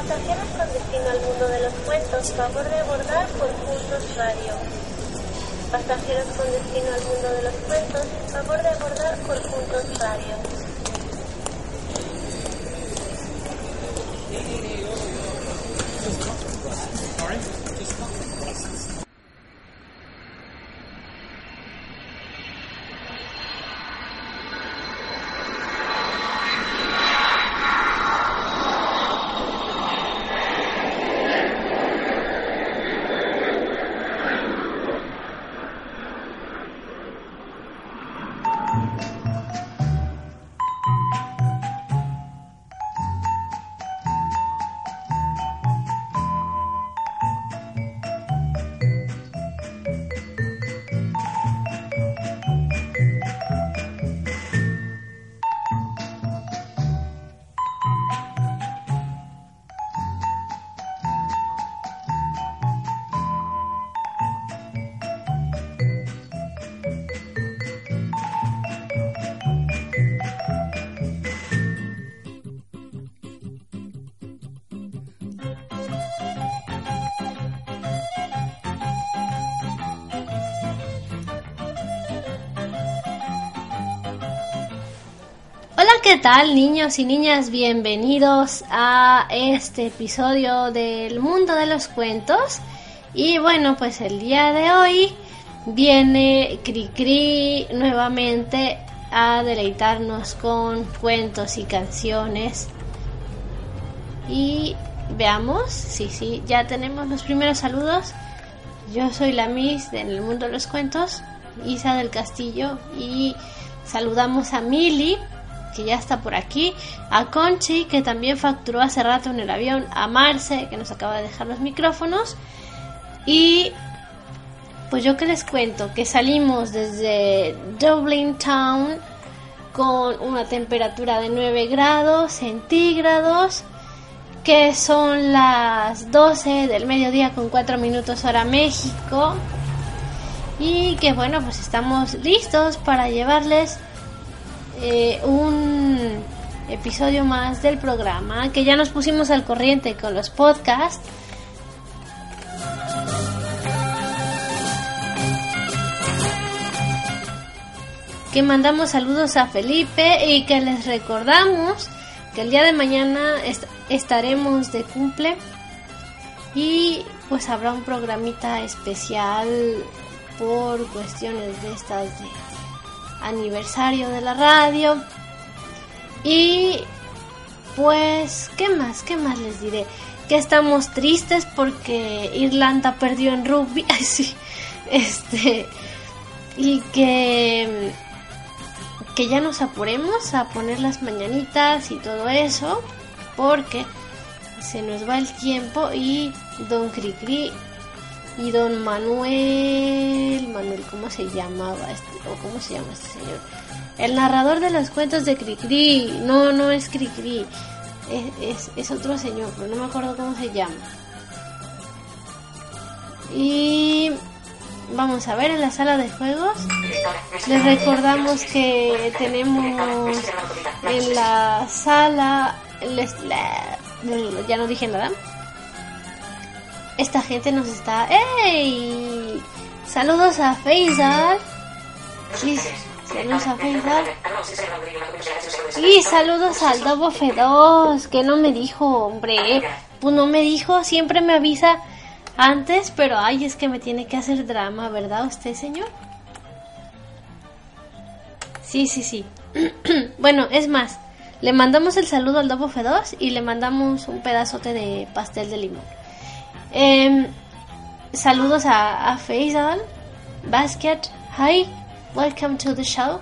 Pasajeros con destino al mundo de los cuentos, favor de abordar por puntos radio. Pasajeros con destino al mundo de los cuentos, favor de abordar por puntos radio. Niños y niñas? Bienvenidos a este episodio del mundo de los cuentos. Y bueno, pues el día de hoy viene Cricri nuevamente a deleitarnos con cuentos y canciones. Y veamos, sí, sí, ya tenemos los primeros saludos. Yo soy la Miss en el mundo de los cuentos, Isa del Castillo, y saludamos a Mili que ya está por aquí, a Conchi, que también facturó hace rato en el avión, a Marce, que nos acaba de dejar los micrófonos, y pues yo que les cuento, que salimos desde Dublin Town con una temperatura de 9 grados centígrados, que son las 12 del mediodía con 4 minutos hora México, y que bueno, pues estamos listos para llevarles eh, un episodio más del programa, que ya nos pusimos al corriente con los podcasts. Que mandamos saludos a Felipe y que les recordamos que el día de mañana est estaremos de cumple y pues habrá un programita especial por cuestiones de estas de aniversario de la radio. Y pues, ¿qué más? ¿Qué más les diré? Que estamos tristes porque Irlanda perdió en rugby. sí, este. Y que. Que ya nos apuremos a poner las mañanitas y todo eso. Porque se nos va el tiempo y Don Cricri y don Manuel, Manuel, ¿cómo se llamaba este, o cómo se llama este señor? El narrador de los cuentos de Cricri, no, no es Cricri, es, es, es otro señor, pero no me acuerdo cómo se llama. Y vamos a ver en la sala de juegos. Les recordamos que tenemos en la sala, les, la, ya no dije nada esta gente nos está... ¡Ey! Saludos a Faisal. Saludos a Faisal. Y saludos al Dobo Feroz, que no me dijo, hombre. Pues no me dijo, siempre me avisa antes, pero ay, es que me tiene que hacer drama, ¿verdad usted, señor? Sí, sí, sí. bueno, es más, le mandamos el saludo al Dobo Feroz y le mandamos un pedazote de pastel de limón. Eh, saludos a, a Faisal, Basket, hi, welcome to the show.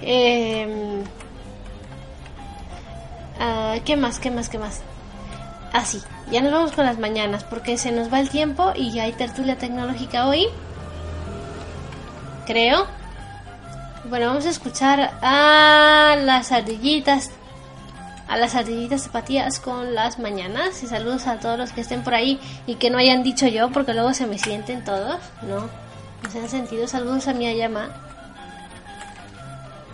Eh, Ah, ¿Qué más? ¿Qué más? ¿Qué más? Así, ya nos vamos con las mañanas porque se nos va el tiempo y hay tertulia tecnológica hoy. Creo. Bueno, vamos a escuchar a las ardillitas. A las ardillitas zapatillas con las mañanas. Y saludos a todos los que estén por ahí y que no hayan dicho yo porque luego se me sienten todos. No, se han sentido. Saludos a mi Ayama.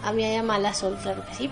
A mi Ayama la Sol, claro que sí.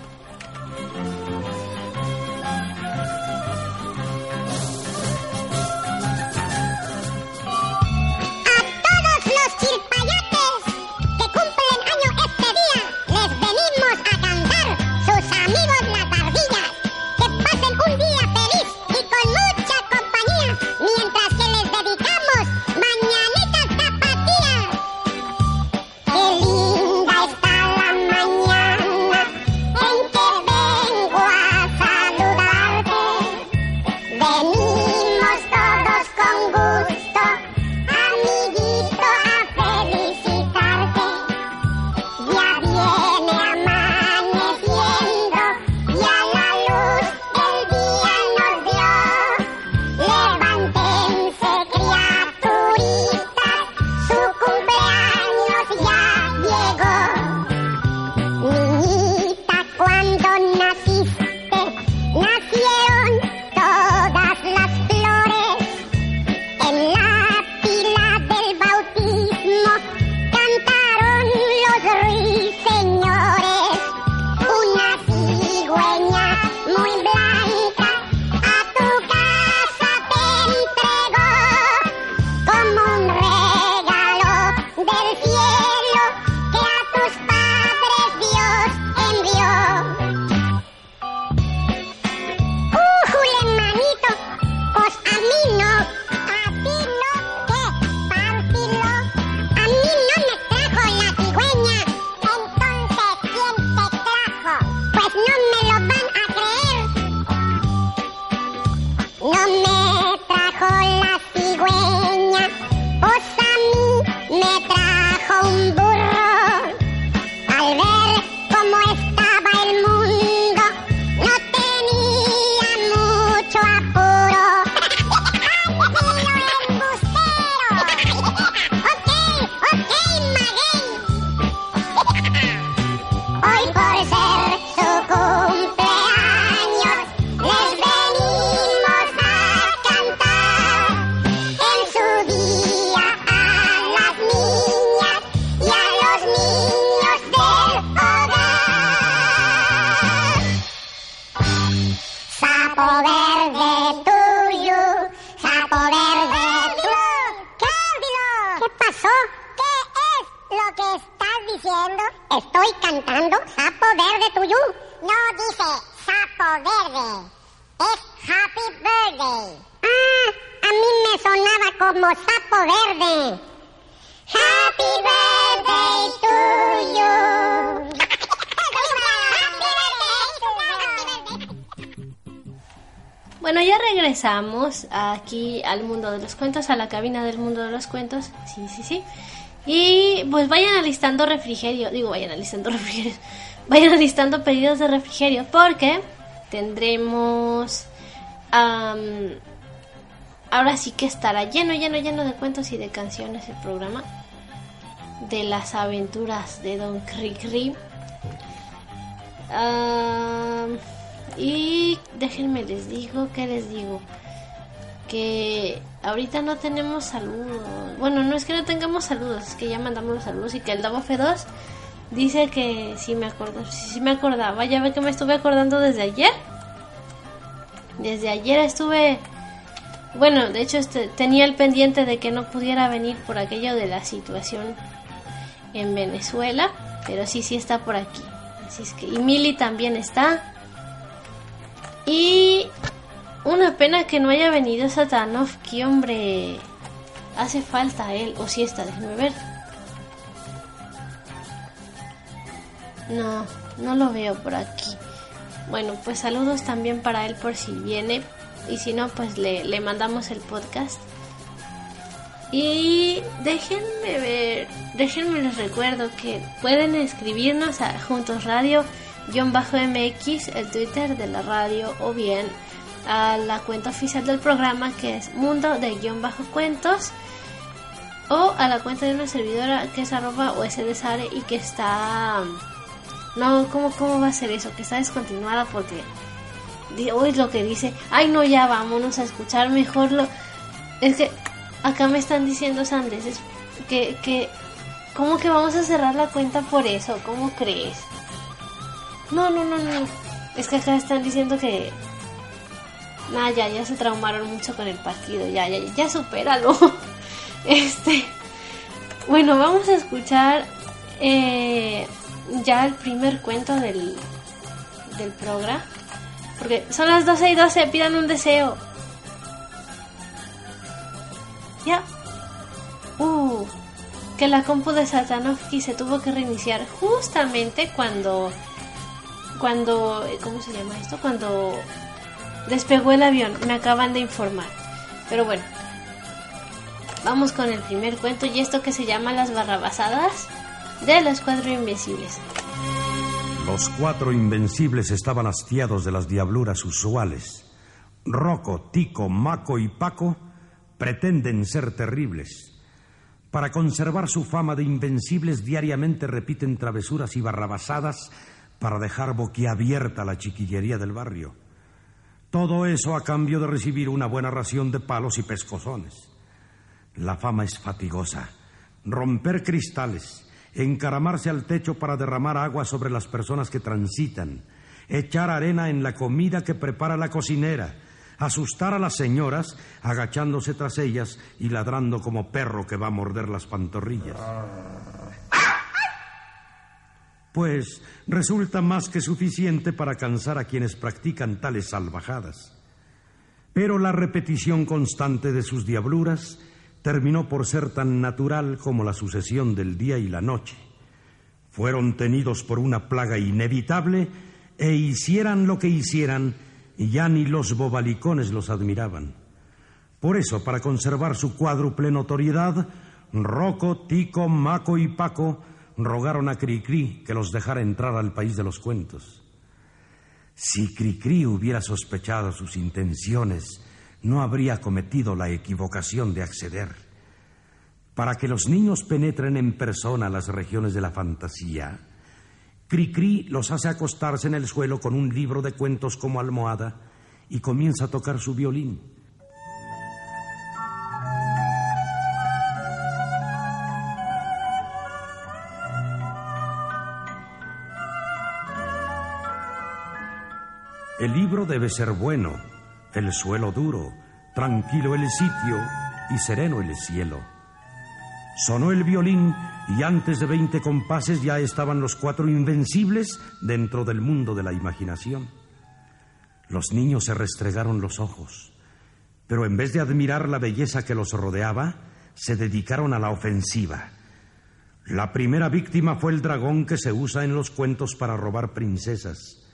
Aquí al mundo de los cuentos, a la cabina del mundo de los cuentos. Sí, sí, sí. Y pues vayan alistando refrigerio. Digo, vayan alistando refrigerio. Vayan alistando pedidos de refrigerio porque tendremos... ahora sí que estará lleno, lleno, lleno de cuentos y de canciones el programa de las aventuras de Don Cricri. y déjenme les digo, ¿qué les digo? Que ahorita no tenemos saludos. Bueno, no es que no tengamos saludos, es que ya mandamos los saludos y que el Davo F2 dice que sí me acuerdo, sí, me acordaba. Ya ve que me estuve acordando desde ayer. Desde ayer estuve bueno, de hecho este, tenía el pendiente de que no pudiera venir por aquello de la situación en Venezuela, pero sí, sí está por aquí. Así es que, y Mili también está. Y una pena que no haya venido Satanov, que hombre. Hace falta él, o si está, déjeme ver. No, no lo veo por aquí. Bueno, pues saludos también para él por si viene. Y si no, pues le, le mandamos el podcast. Y déjenme ver, déjenme les recuerdo que pueden escribirnos a Juntos Radio MX, el Twitter de la radio, o bien a la cuenta oficial del programa que es mundo de guion bajo cuentos o a la cuenta de una servidora que es arroba usdsare y que está no ¿cómo, cómo va a ser eso que está descontinuada porque hoy lo que dice ay no ya vámonos a escuchar mejor lo es que acá me están diciendo Sandes que que cómo que vamos a cerrar la cuenta por eso cómo crees no no no no. Es que acá están diciendo que Nah, ya, ya se traumaron mucho con el partido. Ya, ya, ya, supéralo. Este. Bueno, vamos a escuchar eh, ya el primer cuento del, del programa. Porque son las 12 y 12, pidan un deseo. Ya. Uh, que la compu de Satanovsky se tuvo que reiniciar justamente cuando. Cuando. ¿Cómo se llama esto? Cuando Despegó el avión, me acaban de informar. Pero bueno, vamos con el primer cuento y esto que se llama Las barrabasadas de los cuatro invencibles. Los cuatro invencibles estaban hastiados de las diabluras usuales. Rocco, Tico, Maco y Paco pretenden ser terribles. Para conservar su fama de invencibles diariamente repiten travesuras y barrabasadas para dejar boquiabierta la chiquillería del barrio. Todo eso a cambio de recibir una buena ración de palos y pescozones. La fama es fatigosa. Romper cristales, encaramarse al techo para derramar agua sobre las personas que transitan, echar arena en la comida que prepara la cocinera, asustar a las señoras agachándose tras ellas y ladrando como perro que va a morder las pantorrillas pues resulta más que suficiente para cansar a quienes practican tales salvajadas. Pero la repetición constante de sus diabluras terminó por ser tan natural como la sucesión del día y la noche. Fueron tenidos por una plaga inevitable e hicieran lo que hicieran, ya ni los bobalicones los admiraban. Por eso, para conservar su cuádruple notoriedad, Rocco, Tico, Maco y Paco rogaron a Cricri que los dejara entrar al país de los cuentos. Si Cricri hubiera sospechado sus intenciones, no habría cometido la equivocación de acceder. Para que los niños penetren en persona las regiones de la fantasía, Cricri los hace acostarse en el suelo con un libro de cuentos como almohada y comienza a tocar su violín. El libro debe ser bueno, el suelo duro, tranquilo el sitio y sereno el cielo. Sonó el violín y antes de veinte compases ya estaban los cuatro invencibles dentro del mundo de la imaginación. Los niños se restregaron los ojos, pero en vez de admirar la belleza que los rodeaba, se dedicaron a la ofensiva. La primera víctima fue el dragón que se usa en los cuentos para robar princesas.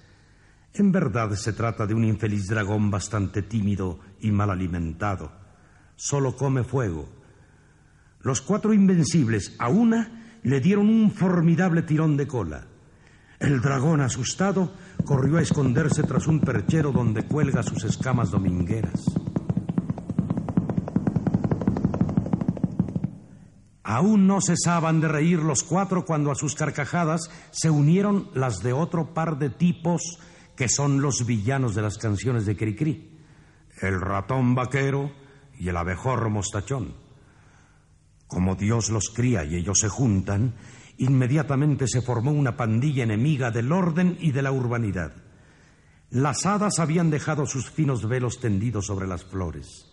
En verdad se trata de un infeliz dragón bastante tímido y mal alimentado. Solo come fuego. Los cuatro invencibles a una le dieron un formidable tirón de cola. El dragón, asustado, corrió a esconderse tras un perchero donde cuelga sus escamas domingueras. Aún no cesaban de reír los cuatro cuando a sus carcajadas se unieron las de otro par de tipos que son los villanos de las canciones de Cricri, el ratón vaquero y el abejorro mostachón. Como Dios los cría y ellos se juntan, inmediatamente se formó una pandilla enemiga del orden y de la urbanidad. Las hadas habían dejado sus finos velos tendidos sobre las flores.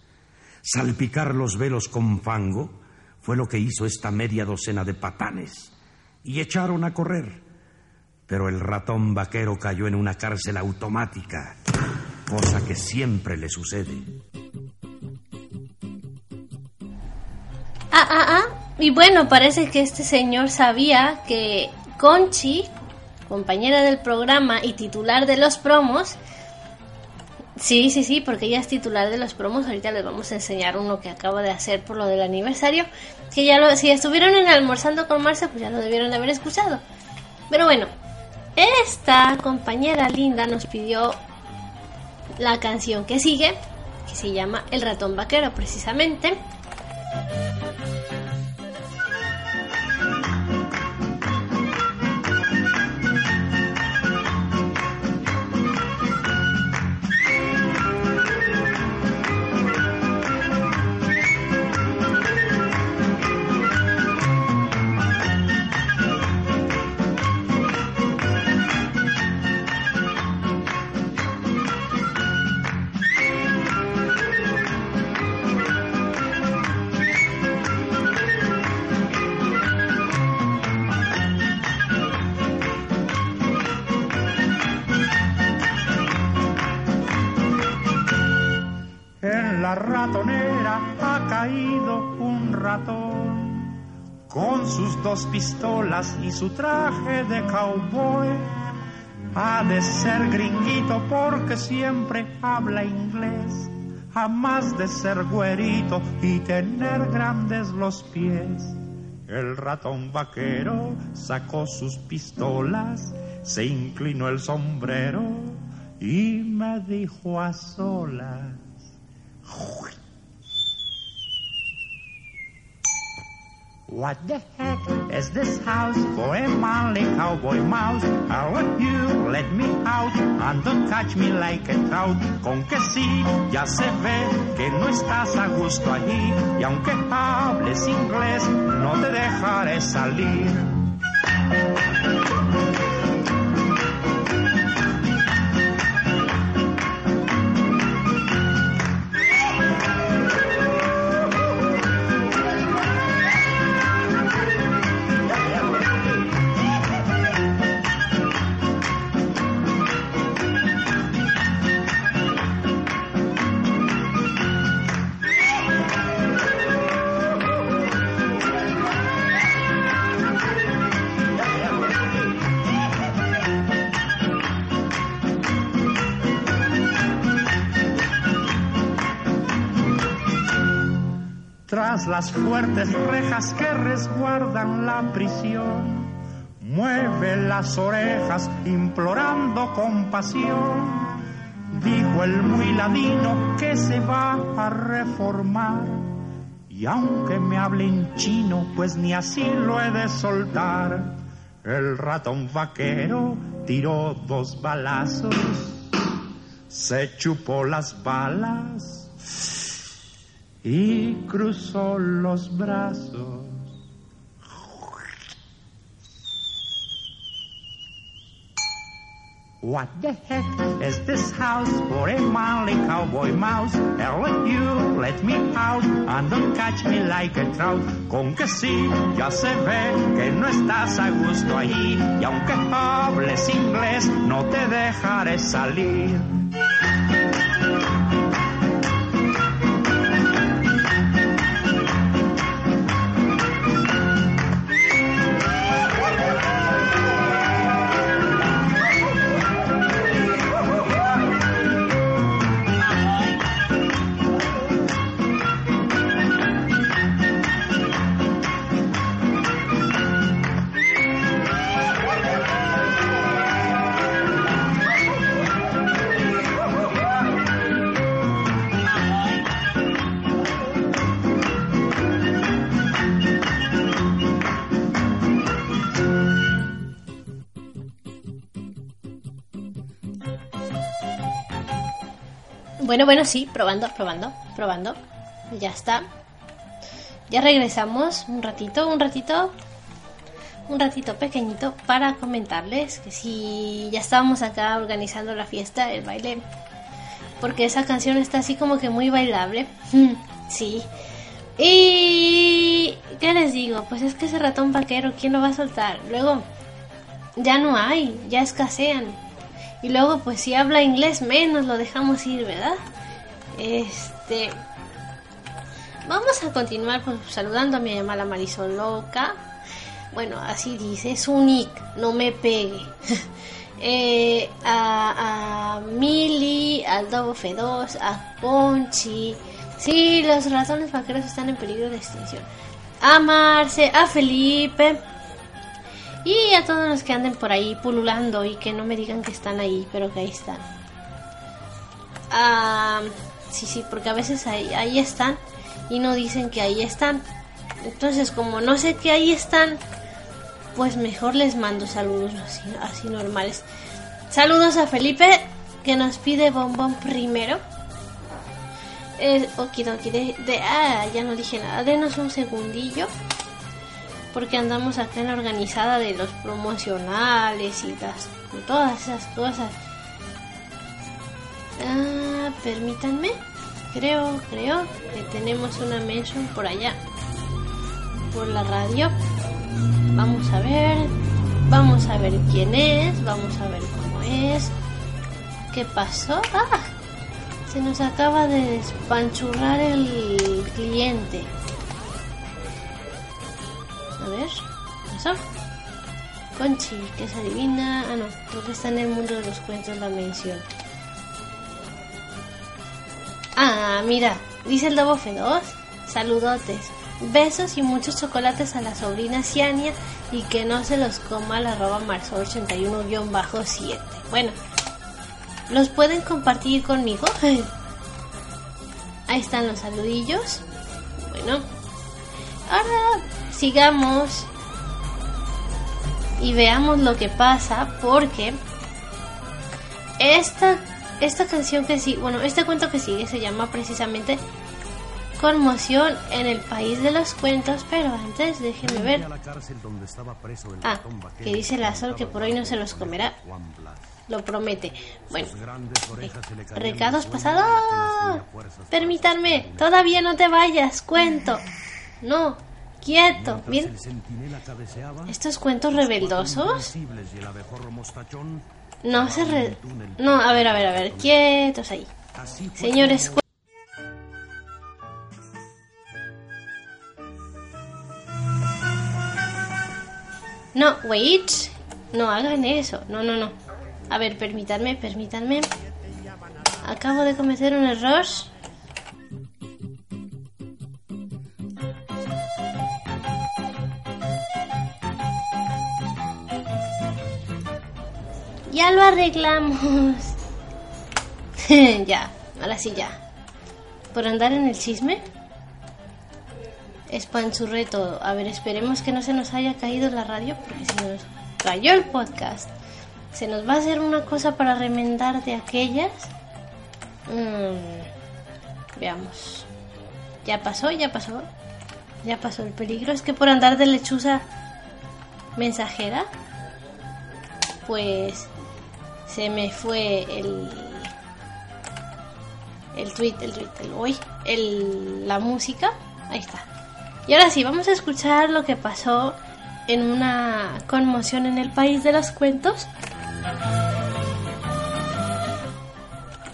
Salpicar los velos con fango fue lo que hizo esta media docena de patanes y echaron a correr pero el ratón vaquero cayó en una cárcel automática, cosa que siempre le sucede. Ah, ah, ah. Y bueno, parece que este señor sabía que Conchi, compañera del programa y titular de los promos, Sí, sí, sí, porque ella es titular de los promos. Ahorita les vamos a enseñar uno que acabo de hacer por lo del aniversario. Que ya lo, si estuvieron en almorzando con Marce, pues ya lo debieron de haber escuchado. Pero bueno, esta compañera linda nos pidió la canción que sigue, que se llama El ratón vaquero precisamente. Con sus dos pistolas y su traje de cowboy. Ha de ser gringuito porque siempre habla inglés, jamás de ser güerito y tener grandes los pies. El ratón vaquero sacó sus pistolas, se inclinó el sombrero y me dijo a solas. What the heck is this house for a manly cowboy mouse? How are you let me out and don't catch me like a trout. Con que sí, ya se ve que no estás a gusto allí y aunque hables inglés no te dejaré salir. Las fuertes rejas que resguardan la prisión. Mueve las orejas implorando compasión. Dijo el muy ladino que se va a reformar. Y aunque me hable en chino, pues ni así lo he de soltar. El ratón vaquero tiró dos balazos, se chupó las balas y cruzó los brazos. What the heck is this house for a manly cowboy mouse? Let you let me out and don't catch me like a trout. Con que sí, ya se ve que no estás a gusto allí y aunque hables inglés no te dejaré salir. Bueno, bueno, sí, probando, probando, probando. Ya está. Ya regresamos un ratito, un ratito, un ratito pequeñito para comentarles que si ya estábamos acá organizando la fiesta, el baile, porque esa canción está así como que muy bailable. sí. Y... ¿Qué les digo? Pues es que ese ratón vaquero, ¿quién lo va a soltar? Luego, ya no hay, ya escasean. Y luego, pues si habla inglés, menos lo dejamos ir, ¿verdad? Este. Vamos a continuar pues, saludando a mi llamada Marisol Loca. Bueno, así dice, es un nick, no me pegue. eh, a, a Mili, al Dobo F2, a Conchi. Sí, los ratones vaqueros están en peligro de extinción. A Marce, a Felipe. Y a todos los que anden por ahí pululando y que no me digan que están ahí, pero que ahí están. Ah, sí, sí, porque a veces ahí, ahí están y no dicen que ahí están. Entonces, como no sé que ahí están, pues mejor les mando saludos así, así normales. Saludos a Felipe, que nos pide bombón primero. Eh, okidoki, de, de, ah, ya no dije nada, denos un segundillo. Porque andamos acá en la organizada de los promocionales y las, todas esas cosas. Ah, permítanme. Creo, creo que tenemos una mention por allá. Por la radio. Vamos a ver. Vamos a ver quién es. Vamos a ver cómo es. ¿Qué pasó? ¡Ah! Se nos acaba de despanchurrar el cliente. Ver, ¿qué pasó? Conchi, que se adivina. Ah, no, porque está en el mundo de los cuentos la mención. Ah, mira, dice el Lobo Feroz. Saludotes. Besos y muchos chocolates a la sobrina Ciania y que no se los coma la arroba marzo 81-7. Bueno, ¿los pueden compartir conmigo? Ahí están los saludillos. Bueno, ahora sigamos y veamos lo que pasa porque esta esta canción que sí, bueno, este cuento que sigue se llama precisamente Conmoción en el país de los cuentos, pero antes déjeme ver. Ah, que dice la sol que por hoy no se los comerá. Lo promete. Bueno, recados pasados. Permítanme, todavía no te vayas, cuento. No, quieto. Bien. Estos cuentos rebeldosos no se re... No, a ver, a ver, a ver. Quietos ahí. Señores. No, wait. No hagan eso. No, no, no. A ver, permítanme, permítanme. Acabo de cometer un error. Ya lo arreglamos. ya, ahora sí ya. Por andar en el chisme. Espanchurré todo. A ver, esperemos que no se nos haya caído la radio porque se nos cayó el podcast. Se nos va a hacer una cosa para remendar de aquellas. Mm, veamos. Ya pasó, ya pasó. Ya pasó el peligro. Es que por andar de lechuza mensajera, pues se me fue el el tweet, el tweet, el hoy, el, la música, ahí está. Y ahora sí, vamos a escuchar lo que pasó en una conmoción en el país de los cuentos.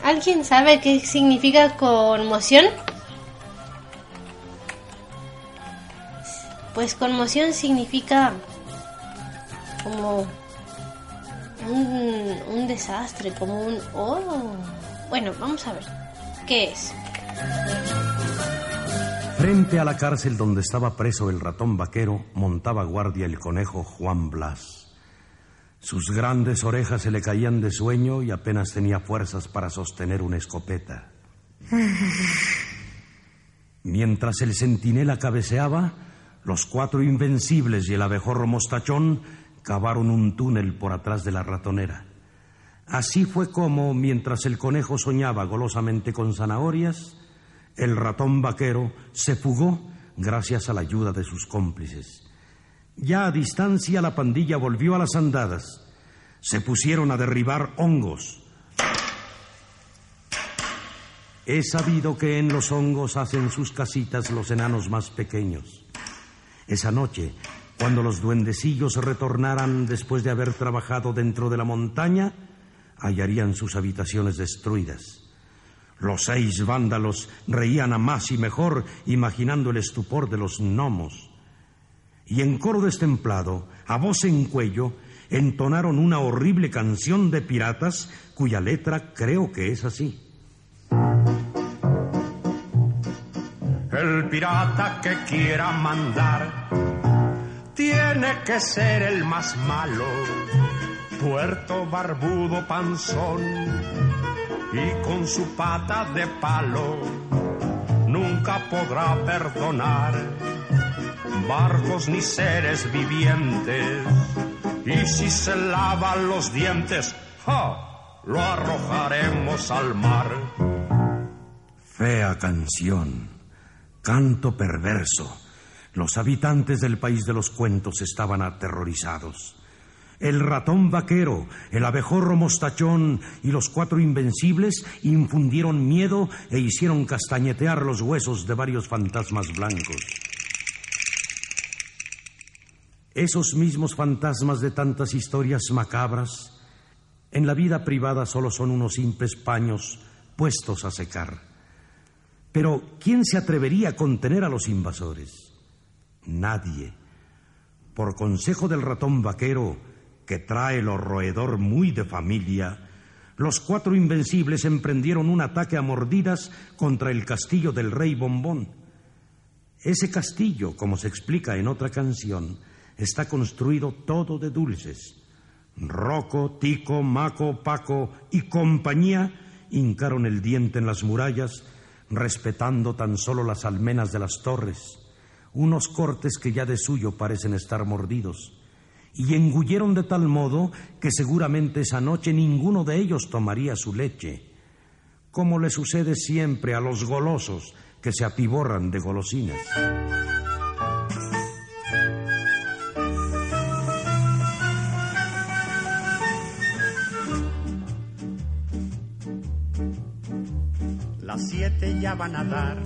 ¿Alguien sabe qué significa conmoción? Pues conmoción significa como un, un desastre, como un... Oh. Bueno, vamos a ver. ¿Qué es? Frente a la cárcel donde estaba preso el ratón vaquero, montaba guardia el conejo Juan Blas. Sus grandes orejas se le caían de sueño y apenas tenía fuerzas para sostener una escopeta. Mientras el centinela cabeceaba, los cuatro invencibles y el abejorro mostachón cavaron un túnel por atrás de la ratonera. Así fue como, mientras el conejo soñaba golosamente con zanahorias, el ratón vaquero se fugó gracias a la ayuda de sus cómplices. Ya a distancia la pandilla volvió a las andadas. Se pusieron a derribar hongos. He sabido que en los hongos hacen sus casitas los enanos más pequeños. Esa noche, cuando los duendecillos retornaran después de haber trabajado dentro de la montaña, hallarían sus habitaciones destruidas. Los seis vándalos reían a más y mejor, imaginando el estupor de los gnomos. Y en coro destemplado, a voz en cuello, entonaron una horrible canción de piratas cuya letra creo que es así. El pirata que quiera mandar tiene que ser el más malo. Puerto barbudo panzón y con su pata de palo nunca podrá perdonar barcos ni seres vivientes. Y si se lavan los dientes, ¡ja! lo arrojaremos al mar. Fea canción, canto perverso. Los habitantes del país de los cuentos estaban aterrorizados. El ratón vaquero, el abejorro mostachón y los cuatro invencibles infundieron miedo e hicieron castañetear los huesos de varios fantasmas blancos. Esos mismos fantasmas de tantas historias macabras, en la vida privada solo son unos simples paños puestos a secar. Pero ¿quién se atrevería a contener a los invasores? Nadie. Por consejo del ratón vaquero, que trae el roedor muy de familia, los cuatro invencibles emprendieron un ataque a mordidas contra el castillo del rey Bombón. Ese castillo, como se explica en otra canción, está construido todo de dulces. Roco, Tico, Maco, Paco y compañía hincaron el diente en las murallas, respetando tan solo las almenas de las torres, unos cortes que ya de suyo parecen estar mordidos, y engulleron de tal modo que seguramente esa noche ninguno de ellos tomaría su leche, como le sucede siempre a los golosos que se atiborran de golosinas. Las siete ya van a dar,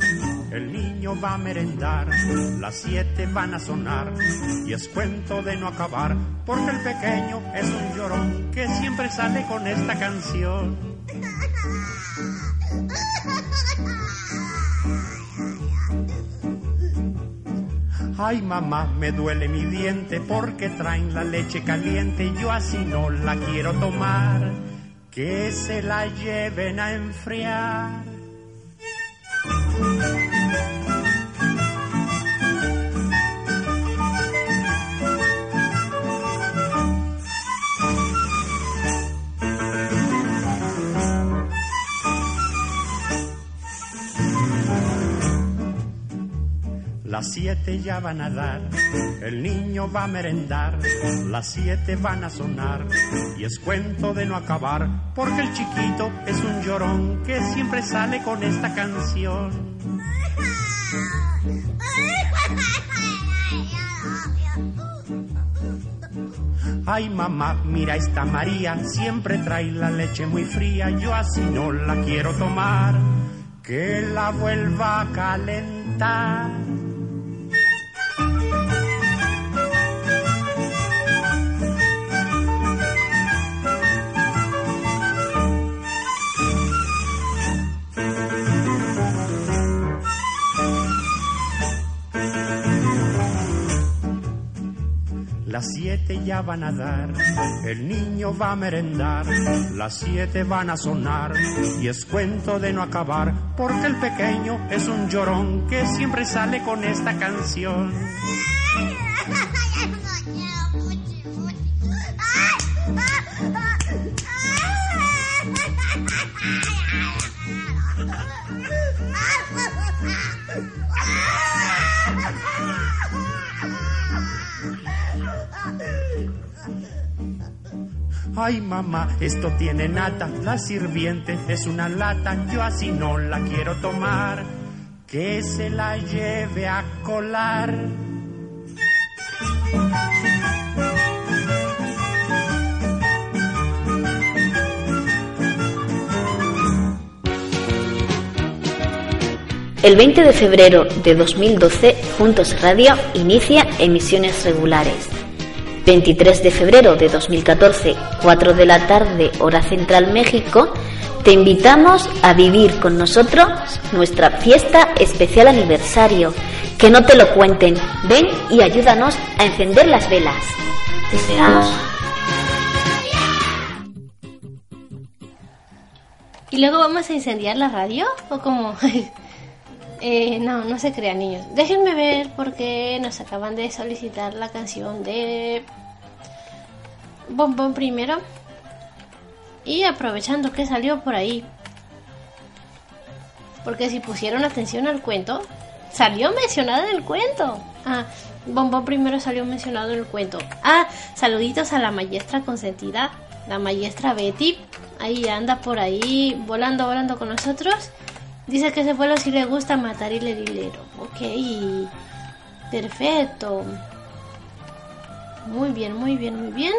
el niño va a merendar, las siete van a sonar y es cuento de no acabar, porque el pequeño es un llorón que siempre sale con esta canción. Ay mamá, me duele mi diente porque traen la leche caliente y yo así no la quiero tomar, que se la lleven a enfriar. Las siete ya van a dar, el niño va a merendar, las siete van a sonar y es cuento de no acabar, porque el chiquito es un llorón que siempre sale con esta canción. Ay mamá, mira esta María, siempre trae la leche muy fría, yo así no la quiero tomar, que la vuelva a calentar. Las siete ya van a dar, el niño va a merendar, las siete van a sonar y es cuento de no acabar, porque el pequeño es un llorón que siempre sale con esta canción. Ay mamá, esto tiene nata, la sirviente es una lata, yo así no la quiero tomar, que se la lleve a colar. El 20 de febrero de 2012, Juntos Radio inicia emisiones regulares. 23 de febrero de 2014, 4 de la tarde, hora central México, te invitamos a vivir con nosotros nuestra fiesta especial aniversario. Que no te lo cuenten. Ven y ayúdanos a encender las velas. Te esperamos. ¿Y luego vamos a incendiar la radio? ¿O cómo? Eh, no, no se crean niños. Déjenme ver porque nos acaban de solicitar la canción de Bombón primero. Y aprovechando que salió por ahí. Porque si pusieron atención al cuento, salió mencionado en el cuento. Ah, Bombón primero salió mencionado en el cuento. Ah, saluditos a la maestra consentida, la maestra Betty. Ahí anda por ahí, volando, volando con nosotros. Dice que ese vuelo si le gusta matar y le Ok, perfecto. Muy bien, muy bien, muy bien.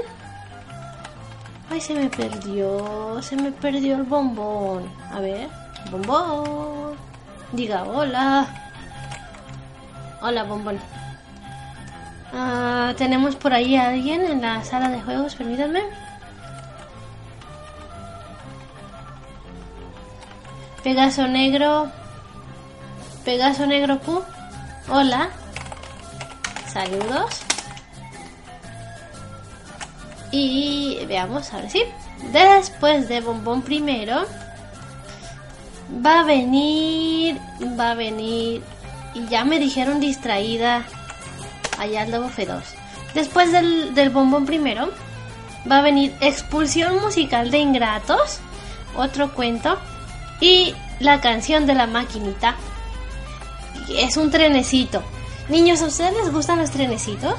Ay, se me perdió, se me perdió el bombón. A ver, bombón. Diga hola. Hola, bombón. Ah, tenemos por ahí a alguien en la sala de juegos, permítanme. Pegaso Negro. Pegaso Negro Q. Hola. Saludos. Y veamos, ahora sí. Después de Bombón primero. Va a venir. Va a venir. Y ya me dijeron distraída. Allá al Lobo 2 Después del, del Bombón primero. Va a venir Expulsión Musical de Ingratos. Otro cuento y la canción de la maquinita es un trenecito. Niños, ¿a ustedes les gustan los trenecitos?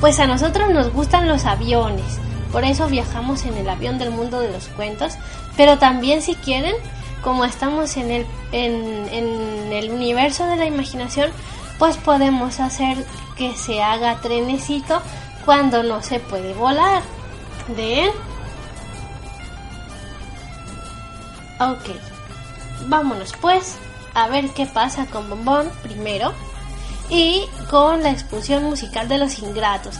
Pues a nosotros nos gustan los aviones. Por eso viajamos en el avión del mundo de los cuentos. Pero también si quieren, como estamos en el, en, en el universo de la imaginación, pues podemos hacer que se haga trenecito cuando no se puede volar. ¿Ven? Ok, vámonos pues a ver qué pasa con Bombón primero y con la expulsión musical de los ingratos.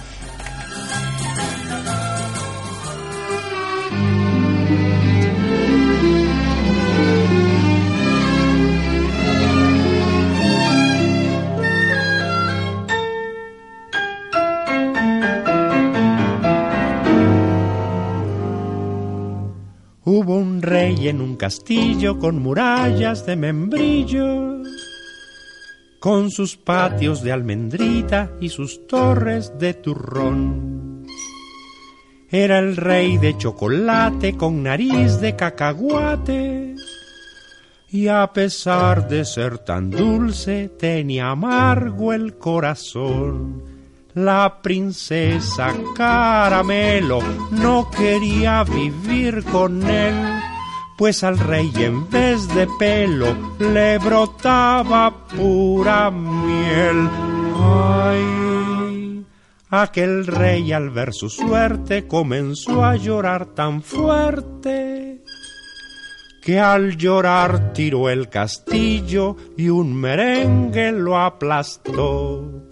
Hubo un rey en un castillo con murallas de membrillos, con sus patios de almendrita y sus torres de turrón. Era el rey de chocolate con nariz de cacahuate. Y a pesar de ser tan dulce, tenía amargo el corazón la princesa Caramelo no quería vivir con él, pues al rey en vez de pelo le brotaba pura miel. Ay, aquel rey al ver su suerte comenzó a llorar tan fuerte que al llorar tiró el castillo y un merengue lo aplastó.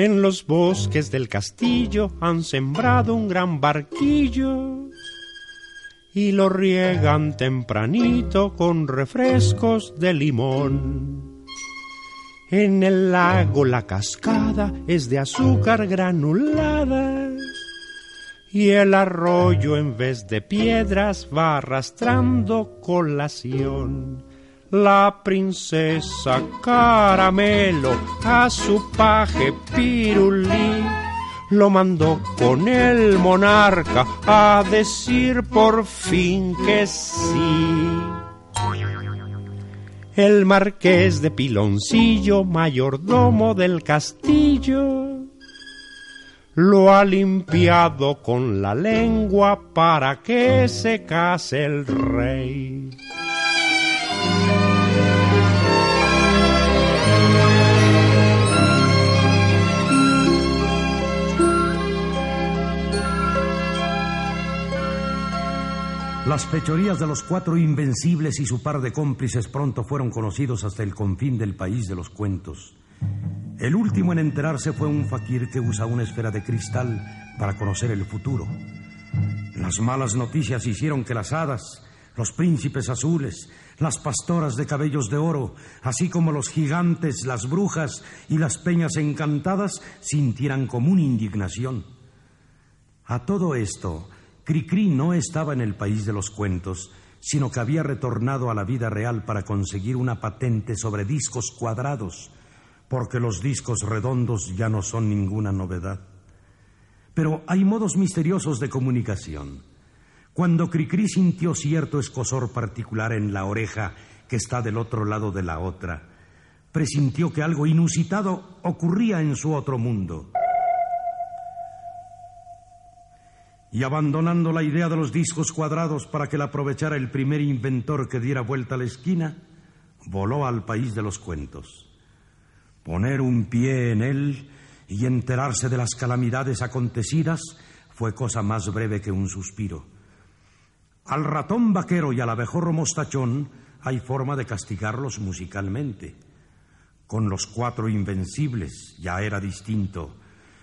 En los bosques del castillo han sembrado un gran barquillo y lo riegan tempranito con refrescos de limón. En el lago la cascada es de azúcar granulada y el arroyo en vez de piedras va arrastrando colación. La princesa Caramelo a su paje Pirulí lo mandó con el monarca a decir por fin que sí. El marqués de Piloncillo, mayordomo del castillo, lo ha limpiado con la lengua para que se case el rey. Las fechorías de los cuatro invencibles y su par de cómplices pronto fueron conocidos hasta el confín del país de los cuentos. El último en enterarse fue un fakir que usa una esfera de cristal para conocer el futuro. Las malas noticias hicieron que las hadas, los príncipes azules, las pastoras de cabellos de oro, así como los gigantes, las brujas y las peñas encantadas sintieran común indignación. A todo esto, Cricri no estaba en el país de los cuentos, sino que había retornado a la vida real para conseguir una patente sobre discos cuadrados, porque los discos redondos ya no son ninguna novedad. Pero hay modos misteriosos de comunicación. Cuando Cricri sintió cierto escosor particular en la oreja que está del otro lado de la otra, presintió que algo inusitado ocurría en su otro mundo. Y abandonando la idea de los discos cuadrados para que la aprovechara el primer inventor que diera vuelta a la esquina, voló al país de los cuentos. Poner un pie en él y enterarse de las calamidades acontecidas fue cosa más breve que un suspiro. Al ratón vaquero y al abejorro mostachón hay forma de castigarlos musicalmente. Con los cuatro invencibles ya era distinto.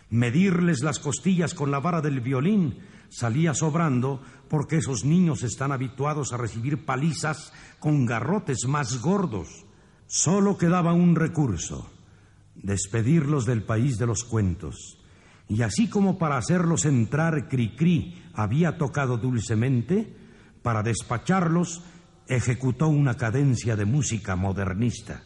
Medirles las costillas con la vara del violín salía sobrando porque esos niños están habituados a recibir palizas con garrotes más gordos. Solo quedaba un recurso, despedirlos del país de los cuentos. Y así como para hacerlos entrar Cricri había tocado dulcemente, para despacharlos ejecutó una cadencia de música modernista.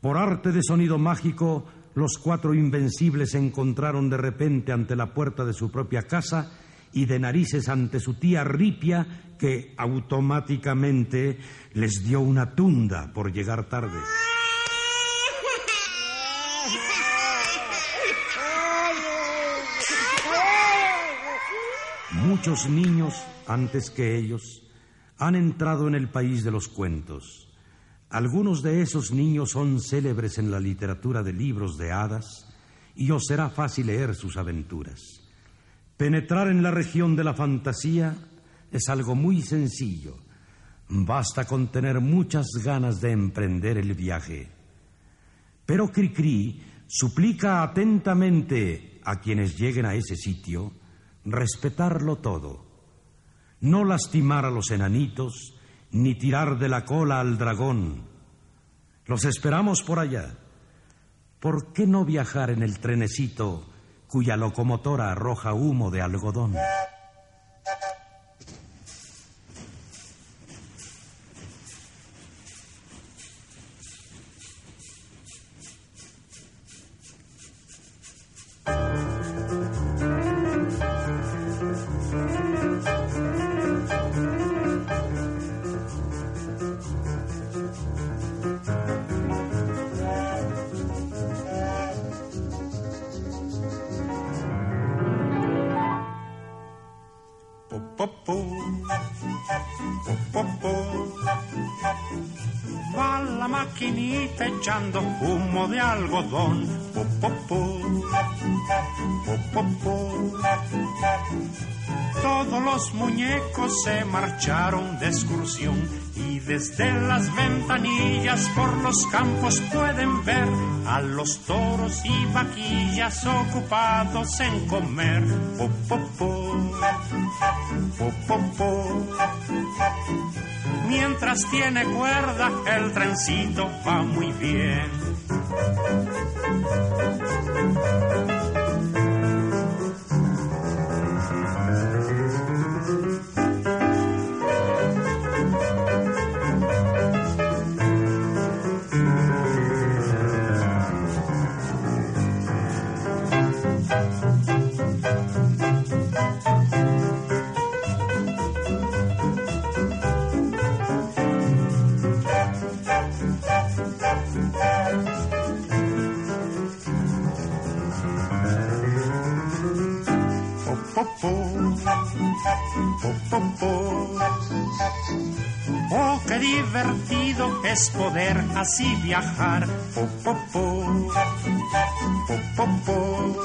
Por arte de sonido mágico, los cuatro invencibles se encontraron de repente ante la puerta de su propia casa y de narices ante su tía Ripia, que automáticamente les dio una tunda por llegar tarde. Muchos niños, antes que ellos, han entrado en el país de los cuentos. Algunos de esos niños son célebres en la literatura de libros de hadas y os será fácil leer sus aventuras. Penetrar en la región de la fantasía es algo muy sencillo. Basta con tener muchas ganas de emprender el viaje. Pero Cricri suplica atentamente a quienes lleguen a ese sitio respetarlo todo, no lastimar a los enanitos, ni tirar de la cola al dragón. Los esperamos por allá. ¿Por qué no viajar en el trenecito cuya locomotora arroja humo de algodón? Echando humo de algodón. Todos los muñecos se marcharon de excursión desde las ventanillas por los campos pueden ver a los toros y vaquillas ocupados en comer. Mientras tiene cuerda, el trencito va muy bien. Oh, qué divertido es poder así viajar. Po, po, po. Po, po,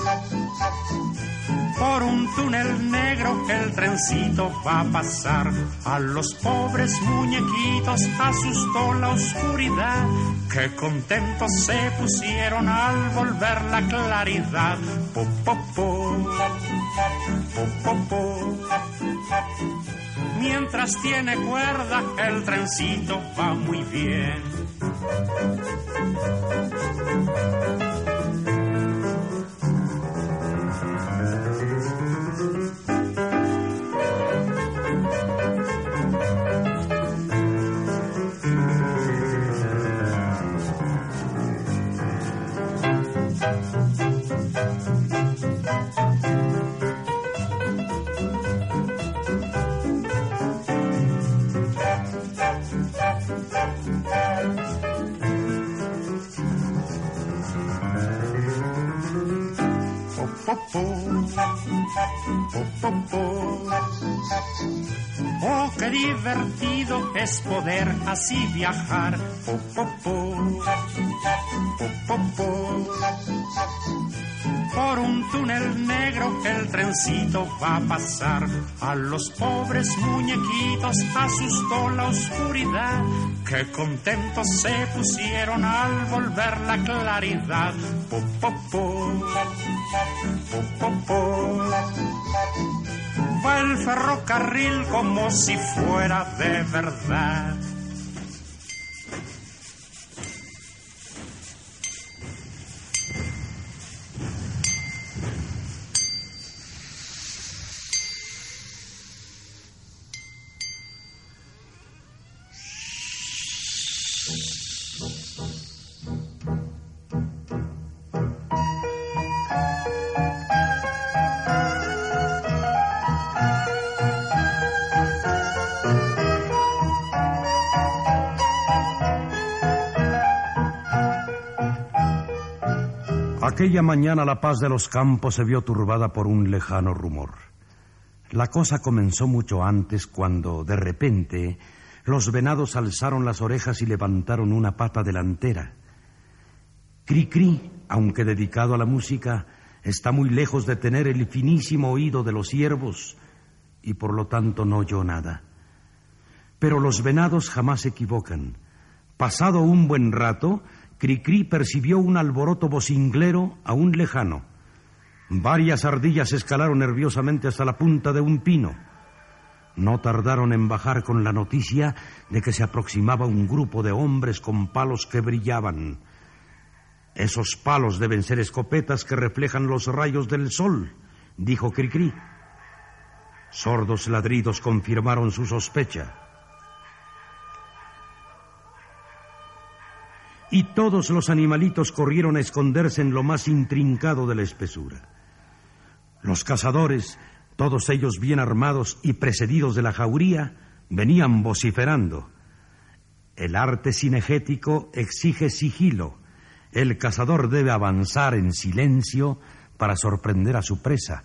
Por un túnel negro el trencito va a pasar. A los pobres muñequitos asustó la oscuridad. Qué contentos se pusieron al volver la claridad. Po, po, po. Po, po, Mientras tiene cuerda, el trencito va muy bien. Oh, qué divertido es poder así viajar. Po, po, po. Po, po, Por un túnel negro el trencito va a pasar. A los pobres muñequitos asustó la oscuridad. Qué contentos se pusieron al volver la claridad. Po, po. Po, po, Va el ferrocarril como si fuera de verdad. Aquella mañana la paz de los campos se vio turbada por un lejano rumor. La cosa comenzó mucho antes cuando, de repente, los venados alzaron las orejas y levantaron una pata delantera. Cri-Cri, aunque dedicado a la música, está muy lejos de tener el finísimo oído de los ciervos y por lo tanto no oyó nada. Pero los venados jamás se equivocan. Pasado un buen rato, Cricri percibió un alboroto vocinglero aún lejano. Varias ardillas escalaron nerviosamente hasta la punta de un pino. No tardaron en bajar con la noticia de que se aproximaba un grupo de hombres con palos que brillaban. Esos palos deben ser escopetas que reflejan los rayos del sol, dijo Cricri. Sordos ladridos confirmaron su sospecha. Y todos los animalitos corrieron a esconderse en lo más intrincado de la espesura. Los cazadores, todos ellos bien armados y precedidos de la jauría, venían vociferando. El arte cinegético exige sigilo. El cazador debe avanzar en silencio para sorprender a su presa.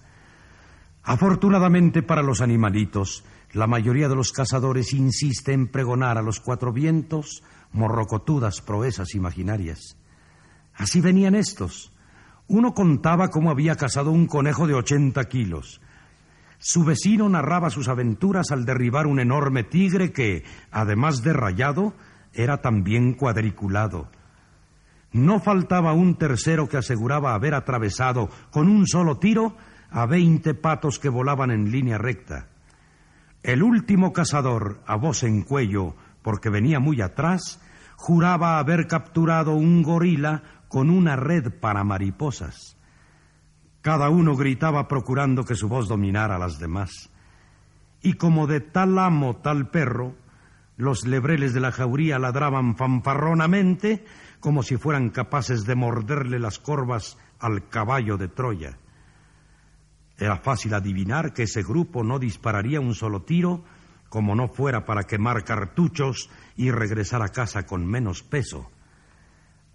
Afortunadamente para los animalitos, la mayoría de los cazadores insiste en pregonar a los cuatro vientos morrocotudas proezas imaginarias. Así venían estos. Uno contaba cómo había cazado un conejo de ochenta kilos. Su vecino narraba sus aventuras al derribar un enorme tigre que, además de rayado, era también cuadriculado. No faltaba un tercero que aseguraba haber atravesado con un solo tiro a veinte patos que volaban en línea recta. El último cazador, a voz en cuello, porque venía muy atrás, juraba haber capturado un gorila con una red para mariposas. Cada uno gritaba procurando que su voz dominara a las demás. Y como de tal amo tal perro, los lebreles de la jauría ladraban fanfarronamente como si fueran capaces de morderle las corvas al caballo de Troya. Era fácil adivinar que ese grupo no dispararía un solo tiro como no fuera para quemar cartuchos y regresar a casa con menos peso.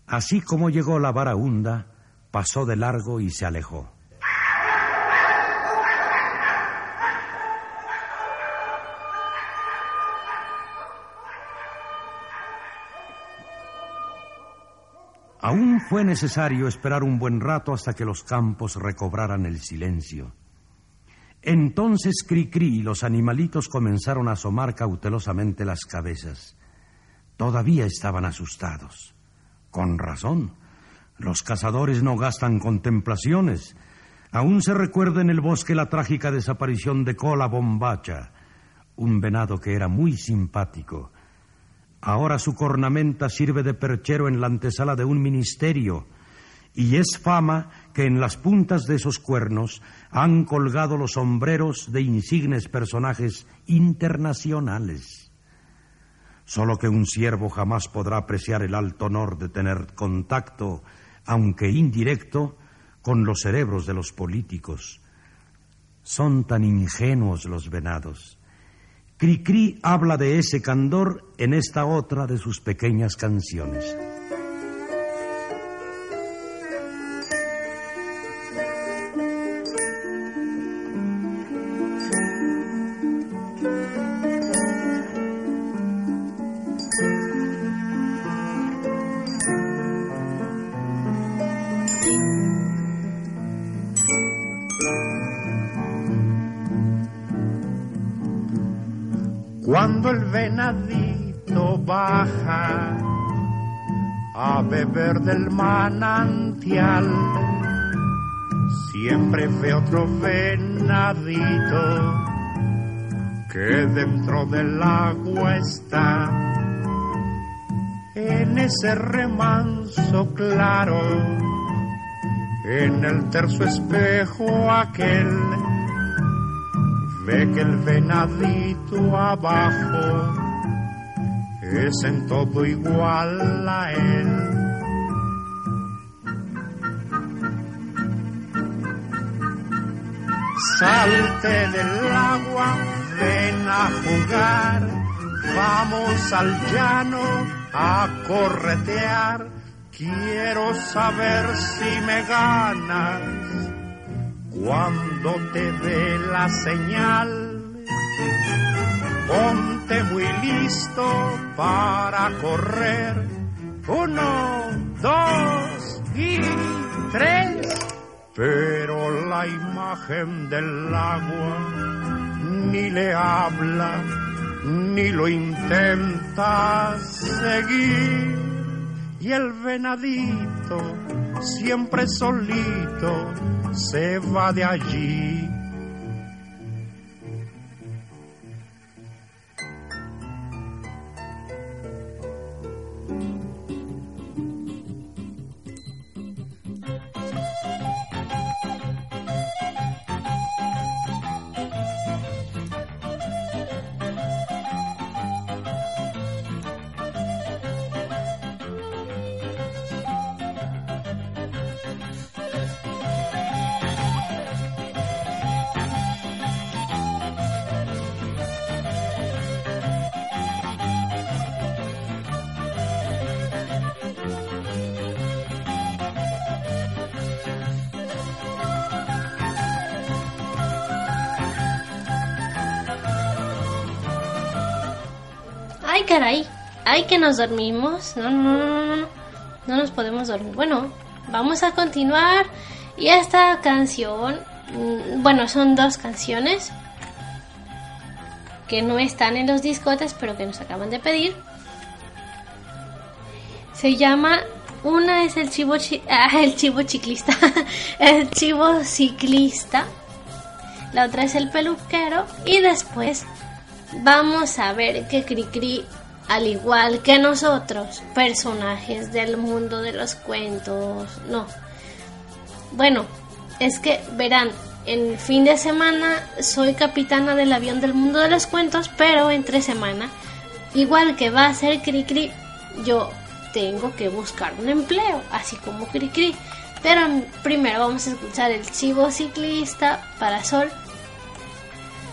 Así como llegó la varaunda, pasó de largo y se alejó. Aún fue necesario esperar un buen rato hasta que los campos recobraran el silencio. Entonces Cricri y los animalitos comenzaron a asomar cautelosamente las cabezas. Todavía estaban asustados. Con razón. Los cazadores no gastan contemplaciones. Aún se recuerda en el bosque la trágica desaparición de Cola Bombacha, un venado que era muy simpático. Ahora su cornamenta sirve de perchero en la antesala de un ministerio, y es fama que en las puntas de esos cuernos han colgado los sombreros de insignes personajes internacionales. Solo que un siervo jamás podrá apreciar el alto honor de tener contacto, aunque indirecto, con los cerebros de los políticos. Son tan ingenuos los venados. Cricri habla de ese candor en esta otra de sus pequeñas canciones. Otro venadito que dentro del agua está. En ese remanso claro, en el terzo espejo aquel, ve que el venadito abajo es en todo igual a él. Salte del agua, ven a jugar, vamos al llano a corretear. Quiero saber si me ganas cuando te dé la señal. Ponte muy listo para correr. Uno, dos y tres. Pero la imagen del agua ni le habla, ni lo intenta seguir. Y el venadito, siempre solito, se va de allí. Caray. Ay, que nos dormimos. No, no, no, no, no. No nos podemos dormir. Bueno, vamos a continuar. Y esta canción, mm, bueno, son dos canciones que no están en los discotes, pero que nos acaban de pedir. Se llama una es el chivo chi- ah, el chivo ciclista, el chivo ciclista. La otra es el peluquero y después vamos a ver que Cricri al igual que nosotros, personajes del mundo de los cuentos. No. Bueno, es que verán, en fin de semana soy capitana del avión del mundo de los cuentos, pero entre semana, igual que va a ser Cricri, yo tengo que buscar un empleo, así como Cricri. Pero primero vamos a escuchar el chivo ciclista para Sol,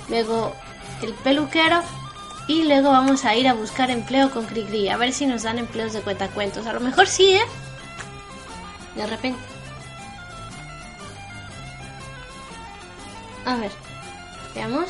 luego el peluquero y luego vamos a ir a buscar empleo con Cricri, a ver si nos dan empleos de cuentacuentos. A lo mejor sí, ¿eh? De repente. A ver, veamos.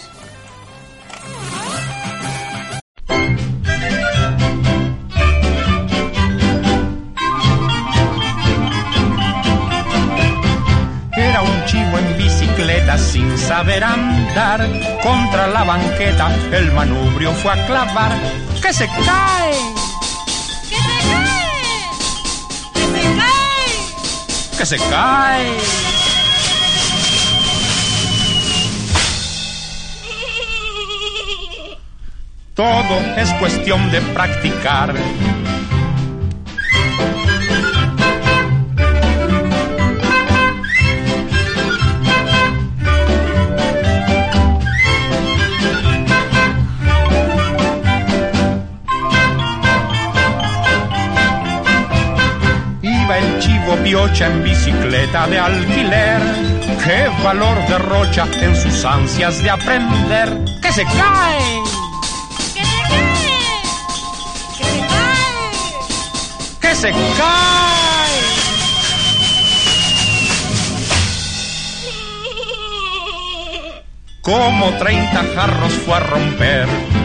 Bicicleta sin saber andar. Contra la banqueta el manubrio fue a clavar. ¡Que se cae! ¡Que se cae! ¡Que se cae! ¡Que se cae! Todo es cuestión de practicar. Piocha en bicicleta de alquiler. ¡Qué valor derrocha en sus ansias de aprender! ¡Que se cae! ¡Que se cae! ¡Que se cae! ¡Que se cae! Como 30 jarros fue a romper.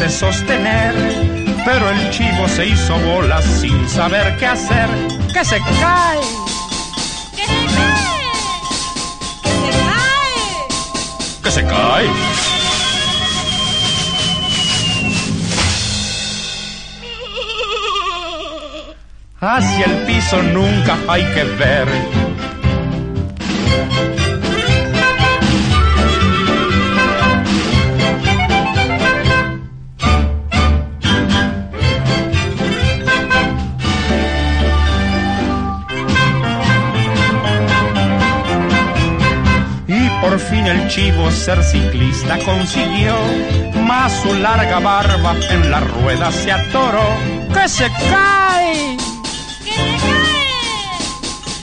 Poderse sostener. Pero el chivo se hizo bolas sin saber qué hacer. ¡Que se cae! ¡Que se cae! ¡Que se cae! ¡Que se cae! Hacia el piso nunca hay que ver. Chivo ser ciclista consiguió, más su larga barba en la rueda se atoró. ¡Que se cae! ¡Que se cae!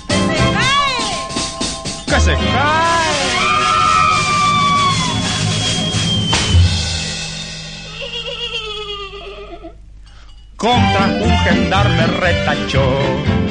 ¡Que se cae! ¡Que se cae! Contra un gendarme retachó.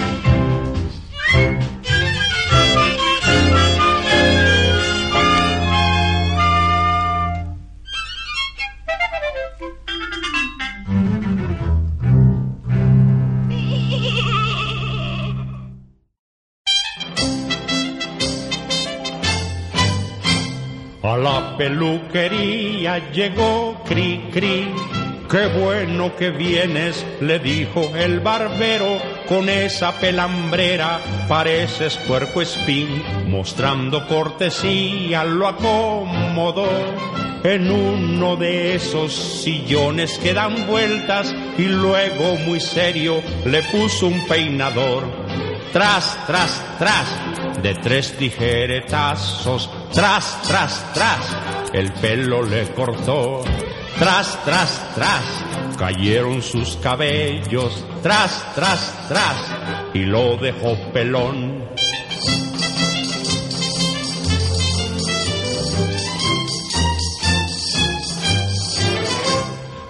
Llegó Cri Cri. Qué bueno que vienes, le dijo el barbero, con esa pelambrera pareces puerco espín, mostrando cortesía lo acomodó en uno de esos sillones que dan vueltas y luego muy serio le puso un peinador. Tras, tras, tras, de tres tijeretazos, tras, tras, tras, el pelo le cortó. Tras, tras, tras, cayeron sus cabellos, tras, tras, tras, y lo dejó pelón.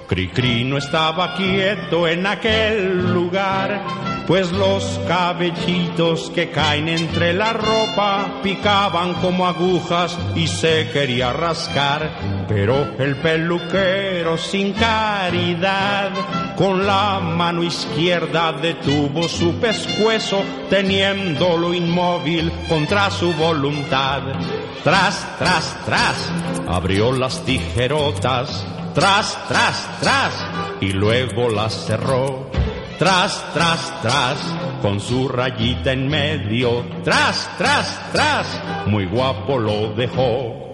Cricri no estaba quieto en aquel lugar, pues los cabellitos que caen entre la ropa picaban como agujas y se quería rascar. Pero el peluquero sin caridad con la mano izquierda detuvo su pescuezo, teniéndolo inmóvil contra su voluntad. Tras, tras, tras, abrió las tijerotas, tras, tras, tras, y luego las cerró. Tras, tras, tras, con su rayita en medio, tras, tras, tras, muy guapo lo dejó.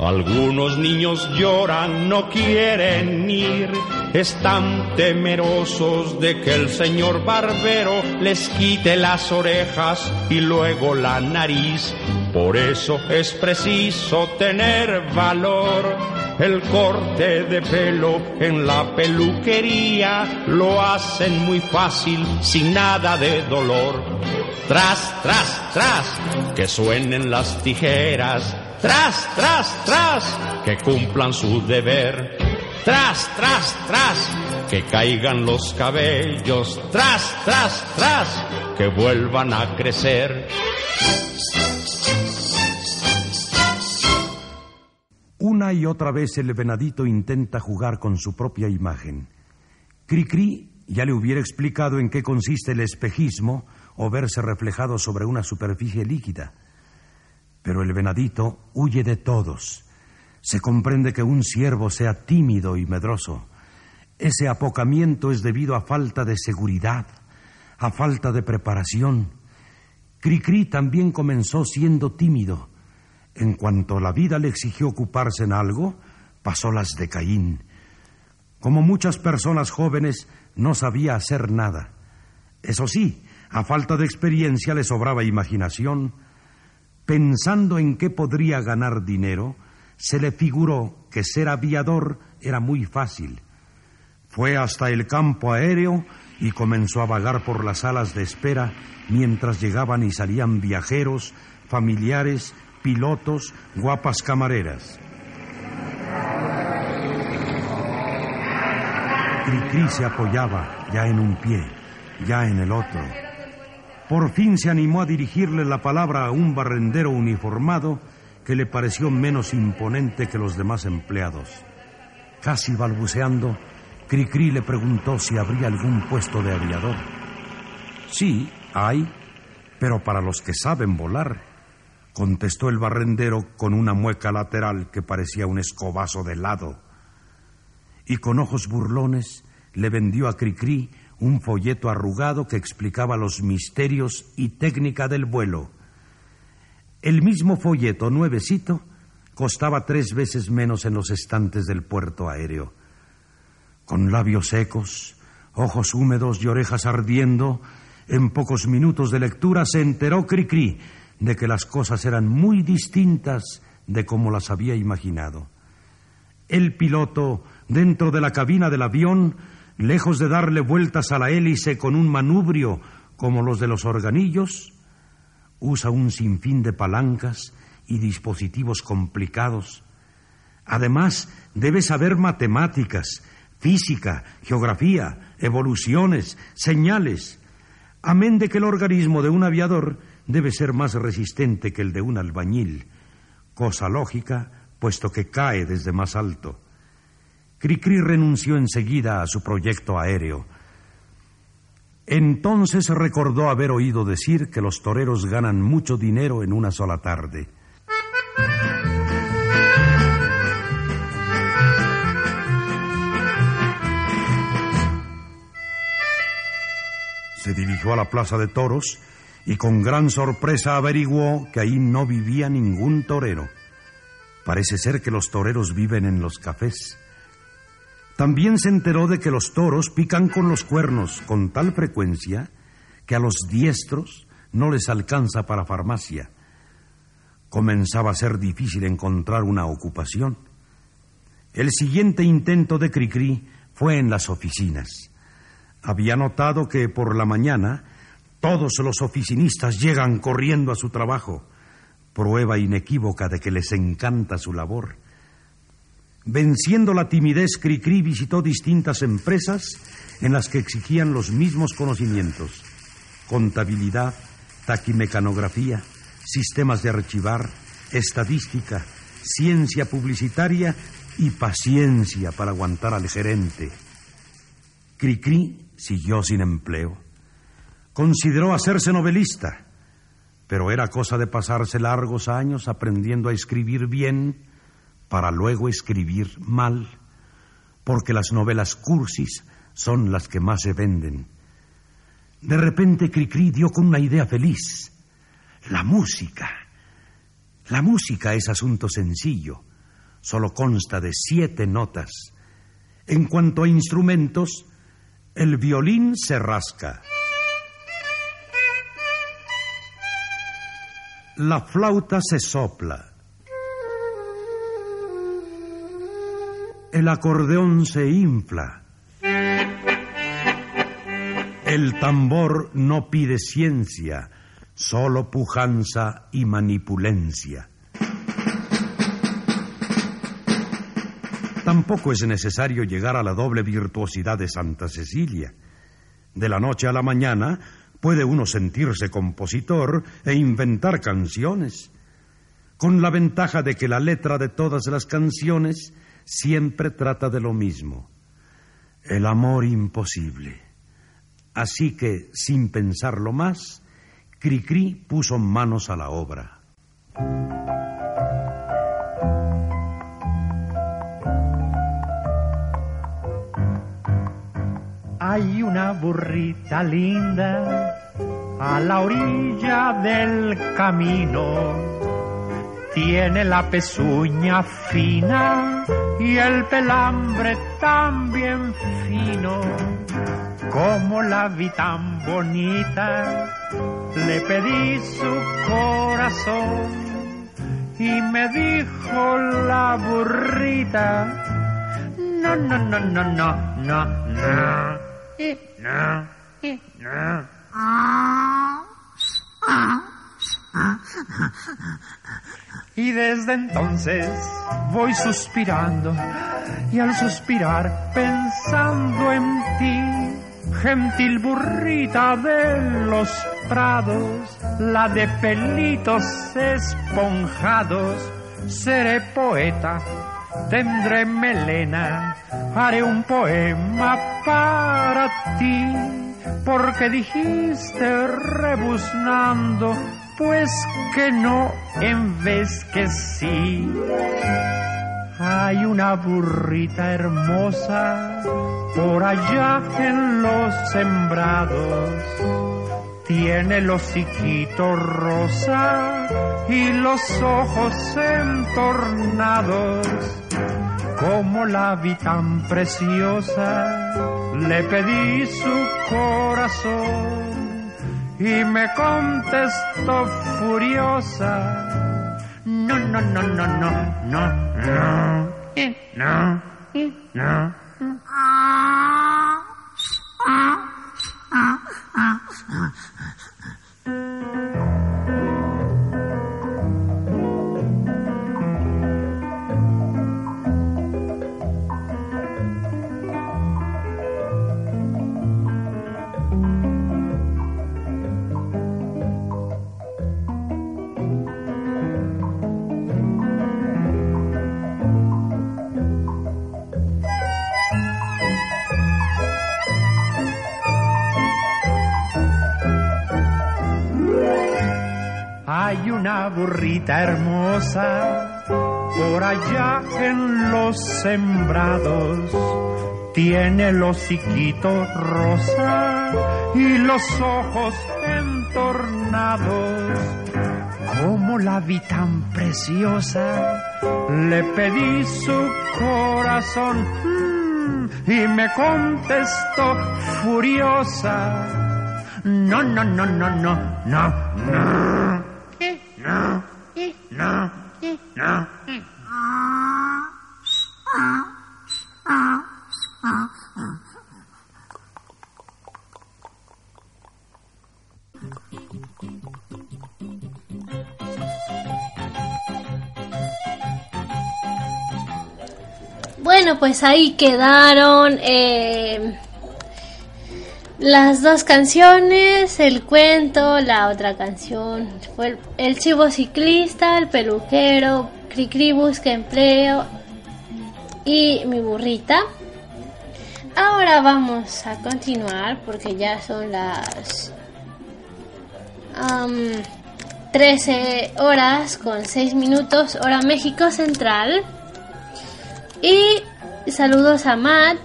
Algunos niños lloran, no quieren ir, están temerosos de que el señor barbero les quite las orejas y luego la nariz. Por eso es preciso tener valor. El corte de pelo en la peluquería lo hacen muy fácil, sin nada de dolor. Tras, tras, tras, que suenen las tijeras tras, tras, tras, que cumplan su deber. Tras, tras, tras, que caigan los cabellos. Tras, tras, tras, que vuelvan a crecer. Una y otra vez el venadito intenta jugar con su propia imagen. Cricri ya le hubiera explicado en qué consiste el espejismo o verse reflejado sobre una superficie líquida. Pero el venadito huye de todos. Se comprende que un ciervo sea tímido y medroso. Ese apocamiento es debido a falta de seguridad, a falta de preparación. Cricri también comenzó siendo tímido. En cuanto la vida le exigió ocuparse en algo, pasó las de Caín. Como muchas personas jóvenes, no sabía hacer nada. Eso sí, a falta de experiencia le sobraba imaginación, Pensando en qué podría ganar dinero, se le figuró que ser aviador era muy fácil. Fue hasta el campo aéreo y comenzó a vagar por las salas de espera mientras llegaban y salían viajeros, familiares, pilotos, guapas camareras. Cricri se apoyaba ya en un pie, ya en el otro por fin se animó a dirigirle la palabra a un barrendero uniformado que le pareció menos imponente que los demás empleados. Casi balbuceando, Cricri le preguntó si habría algún puesto de aviador. Sí, hay, pero para los que saben volar, contestó el barrendero con una mueca lateral que parecía un escobazo de lado. Y con ojos burlones le vendió a Cricri un folleto arrugado que explicaba los misterios y técnica del vuelo. El mismo folleto nuevecito costaba tres veces menos en los estantes del puerto aéreo. Con labios secos, ojos húmedos y orejas ardiendo, en pocos minutos de lectura se enteró Cricri de que las cosas eran muy distintas de como las había imaginado. El piloto, dentro de la cabina del avión, lejos de darle vueltas a la hélice con un manubrio como los de los organillos, usa un sinfín de palancas y dispositivos complicados. Además, debe saber matemáticas, física, geografía, evoluciones, señales. Amén de que el organismo de un aviador debe ser más resistente que el de un albañil, cosa lógica, puesto que cae desde más alto. Cricri renunció enseguida a su proyecto aéreo. Entonces recordó haber oído decir que los toreros ganan mucho dinero en una sola tarde. Se dirigió a la plaza de toros y con gran sorpresa averiguó que ahí no vivía ningún torero. Parece ser que los toreros viven en los cafés. También se enteró de que los toros pican con los cuernos con tal frecuencia que a los diestros no les alcanza para farmacia. Comenzaba a ser difícil encontrar una ocupación. El siguiente intento de Cricri fue en las oficinas. Había notado que por la mañana todos los oficinistas llegan corriendo a su trabajo, prueba inequívoca de que les encanta su labor. Venciendo la timidez, Cricri visitó distintas empresas en las que exigían los mismos conocimientos. Contabilidad, taquimecanografía, sistemas de archivar, estadística, ciencia publicitaria y paciencia para aguantar al gerente. Cricri siguió sin empleo. Consideró hacerse novelista, pero era cosa de pasarse largos años aprendiendo a escribir bien para luego escribir mal, porque las novelas cursis son las que más se venden. De repente Cricri dio con una idea feliz. La música. La música es asunto sencillo. Solo consta de siete notas. En cuanto a instrumentos, el violín se rasca. La flauta se sopla. El acordeón se infla. El tambor no pide ciencia, solo pujanza y manipulencia. Tampoco es necesario llegar a la doble virtuosidad de Santa Cecilia. De la noche a la mañana puede uno sentirse compositor e inventar canciones, con la ventaja de que la letra de todas las canciones siempre trata de lo mismo, el amor imposible. Así que, sin pensarlo más, Cricri puso manos a la obra. Hay una burrita linda a la orilla del camino. Tiene la pezuña fina y el pelambre también fino. Como la vi tan bonita, le pedí su corazón y me dijo la burrita, no, no, no, no, no, no, no, no, no. Y desde entonces voy suspirando y al suspirar pensando en ti, gentil burrita de los prados, la de pelitos esponjados, seré poeta, tendré melena, haré un poema para ti, porque dijiste rebuznando pues que no en vez que sí. Hay una burrita hermosa por allá en los sembrados. Tiene los hociquito rosa y los ojos entornados. Como la vi tan preciosa, le pedí su corazón y me contestó furiosa. No, no, no, no, no, no, no, no, no. Hermosa por allá en los sembrados. Tiene el hociquito rosa y los ojos entornados. Como la vi tan preciosa, le pedí su corazón mm, y me contestó furiosa. No, no, no, no, no, no, no. Pues ahí quedaron eh, las dos canciones, el cuento, la otra canción. Fue el, chivo ciclista, el peluquero, Cricri busca empleo y mi burrita. Ahora vamos a continuar porque ya son las am, 13 horas con 6 minutos, hora México Central. Y saludos a Matt,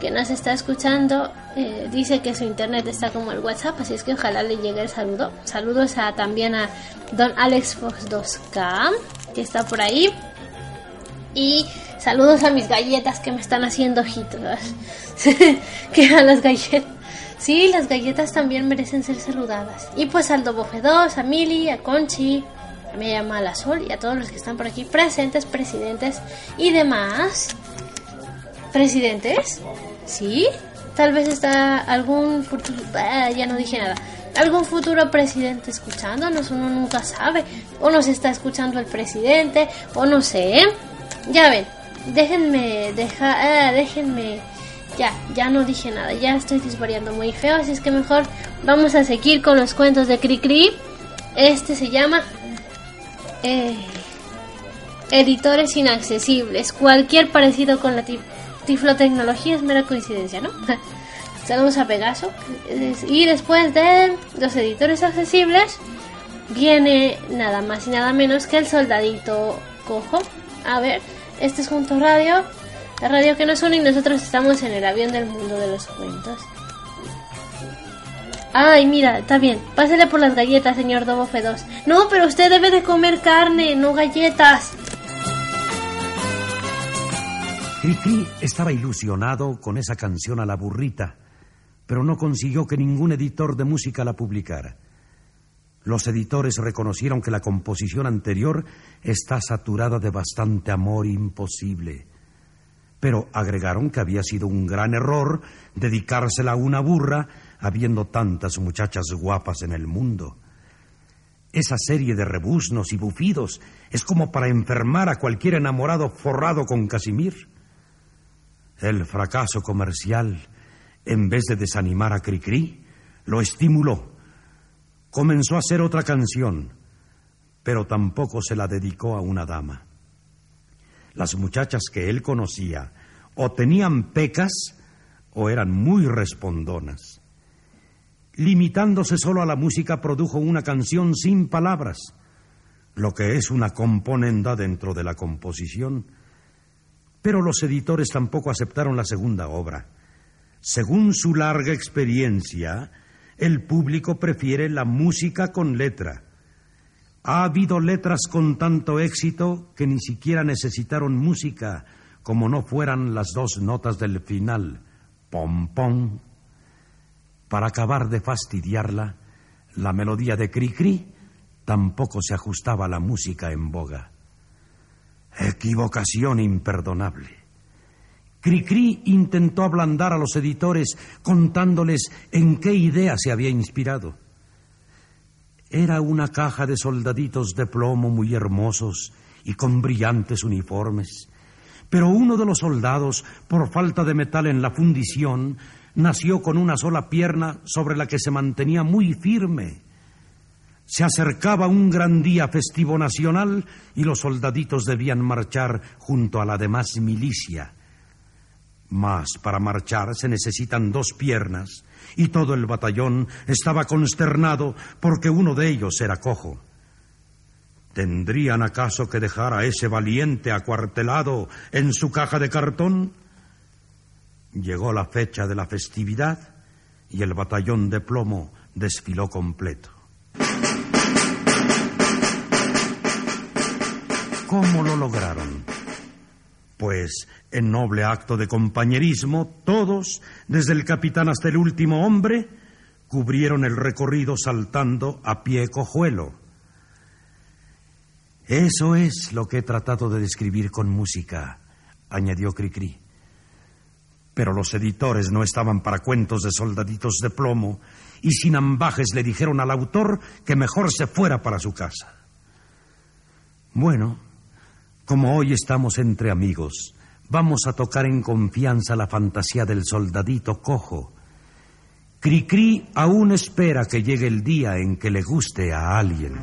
que nos está escuchando. Eh, dice que su internet está como el WhatsApp, así es que ojalá le llegue el saludo. Saludos a, también a Don Alex Fox 2K, que está por ahí. Y saludos a mis galletas que me están haciendo ojitos. que a las galletas. Sí, las galletas también merecen ser saludadas. Y pues al Dobofe 2, a Mili, a Conchi, a la Sol y a todos los que están por aquí presentes, presidentes y demás. ¿Presidentes? ¿Sí? Tal vez está algún futuro... ah, ya no dije nada. Algún futuro presidente escuchándonos, uno nunca sabe. O nos está escuchando el presidente, o no sé. Ya ven, déjenme, deja, ah, déjenme. Ya, ya no dije nada, ya estoy disvariando muy feo, así es que mejor vamos a seguir con los cuentos de Cricri. Este se llama eh, Editores Inaccesibles. Cualquier parecido con la tiflotecnología es mera coincidencia, ¿no? Saludos a Pegaso. Y después de los editores accesibles, viene nada más y nada menos que el soldadito cojo. A ver, este es Junto Radio, la radio que nos une y nosotros estamos en el avión del mundo de los cuentos. Ay, mira, está bien. Pásele por las galletas, señor Dobo F2. No, pero usted debe de comer carne, no galletas. Cricri estaba ilusionado con esa canción a la burrita, pero no consiguió que ningún editor de música la publicara. Los editores reconocieron que la composición anterior está saturada de bastante amor imposible, pero agregaron que había sido un gran error dedicársela a una burra habiendo tantas muchachas guapas en el mundo. Esa serie de rebuznos y bufidos es como para enfermar a cualquier enamorado forrado con Casimir. El fracaso comercial, en vez de desanimar a Cricri, lo estimuló. Comenzó a hacer otra canción, pero tampoco se la dedicó a una dama. Las muchachas que él conocía o tenían pecas o eran muy respondonas. Limitándose solo a la música, produjo una canción sin palabras, lo que es una componenda dentro de la composición. Pero los editores tampoco aceptaron la segunda obra. Según su larga experiencia, el público prefiere la música con letra. Ha habido letras con tanto éxito que ni siquiera necesitaron música, como no fueran las dos notas del final, pom pom. Para acabar de fastidiarla, la melodía de Cricri tampoco se ajustaba a la música en boga. Equivocación imperdonable. Cricri intentó ablandar a los editores contándoles en qué idea se había inspirado. Era una caja de soldaditos de plomo muy hermosos y con brillantes uniformes. Pero uno de los soldados, por falta de metal en la fundición, nació con una sola pierna sobre la que se mantenía muy firme. Se acercaba un gran día festivo nacional y los soldaditos debían marchar junto a la demás milicia. Mas para marchar se necesitan dos piernas y todo el batallón estaba consternado porque uno de ellos era cojo. ¿Tendrían acaso que dejar a ese valiente acuartelado en su caja de cartón? Llegó la fecha de la festividad y el batallón de plomo desfiló completo. ¿Cómo lo lograron? Pues en noble acto de compañerismo, todos, desde el capitán hasta el último hombre, cubrieron el recorrido saltando a pie cojuelo. Eso es lo que he tratado de describir con música, añadió Cricri. Pero los editores no estaban para cuentos de soldaditos de plomo y sin ambajes le dijeron al autor que mejor se fuera para su casa. Bueno, como hoy estamos entre amigos, vamos a tocar en confianza la fantasía del soldadito cojo. Cricri aún espera que llegue el día en que le guste a alguien.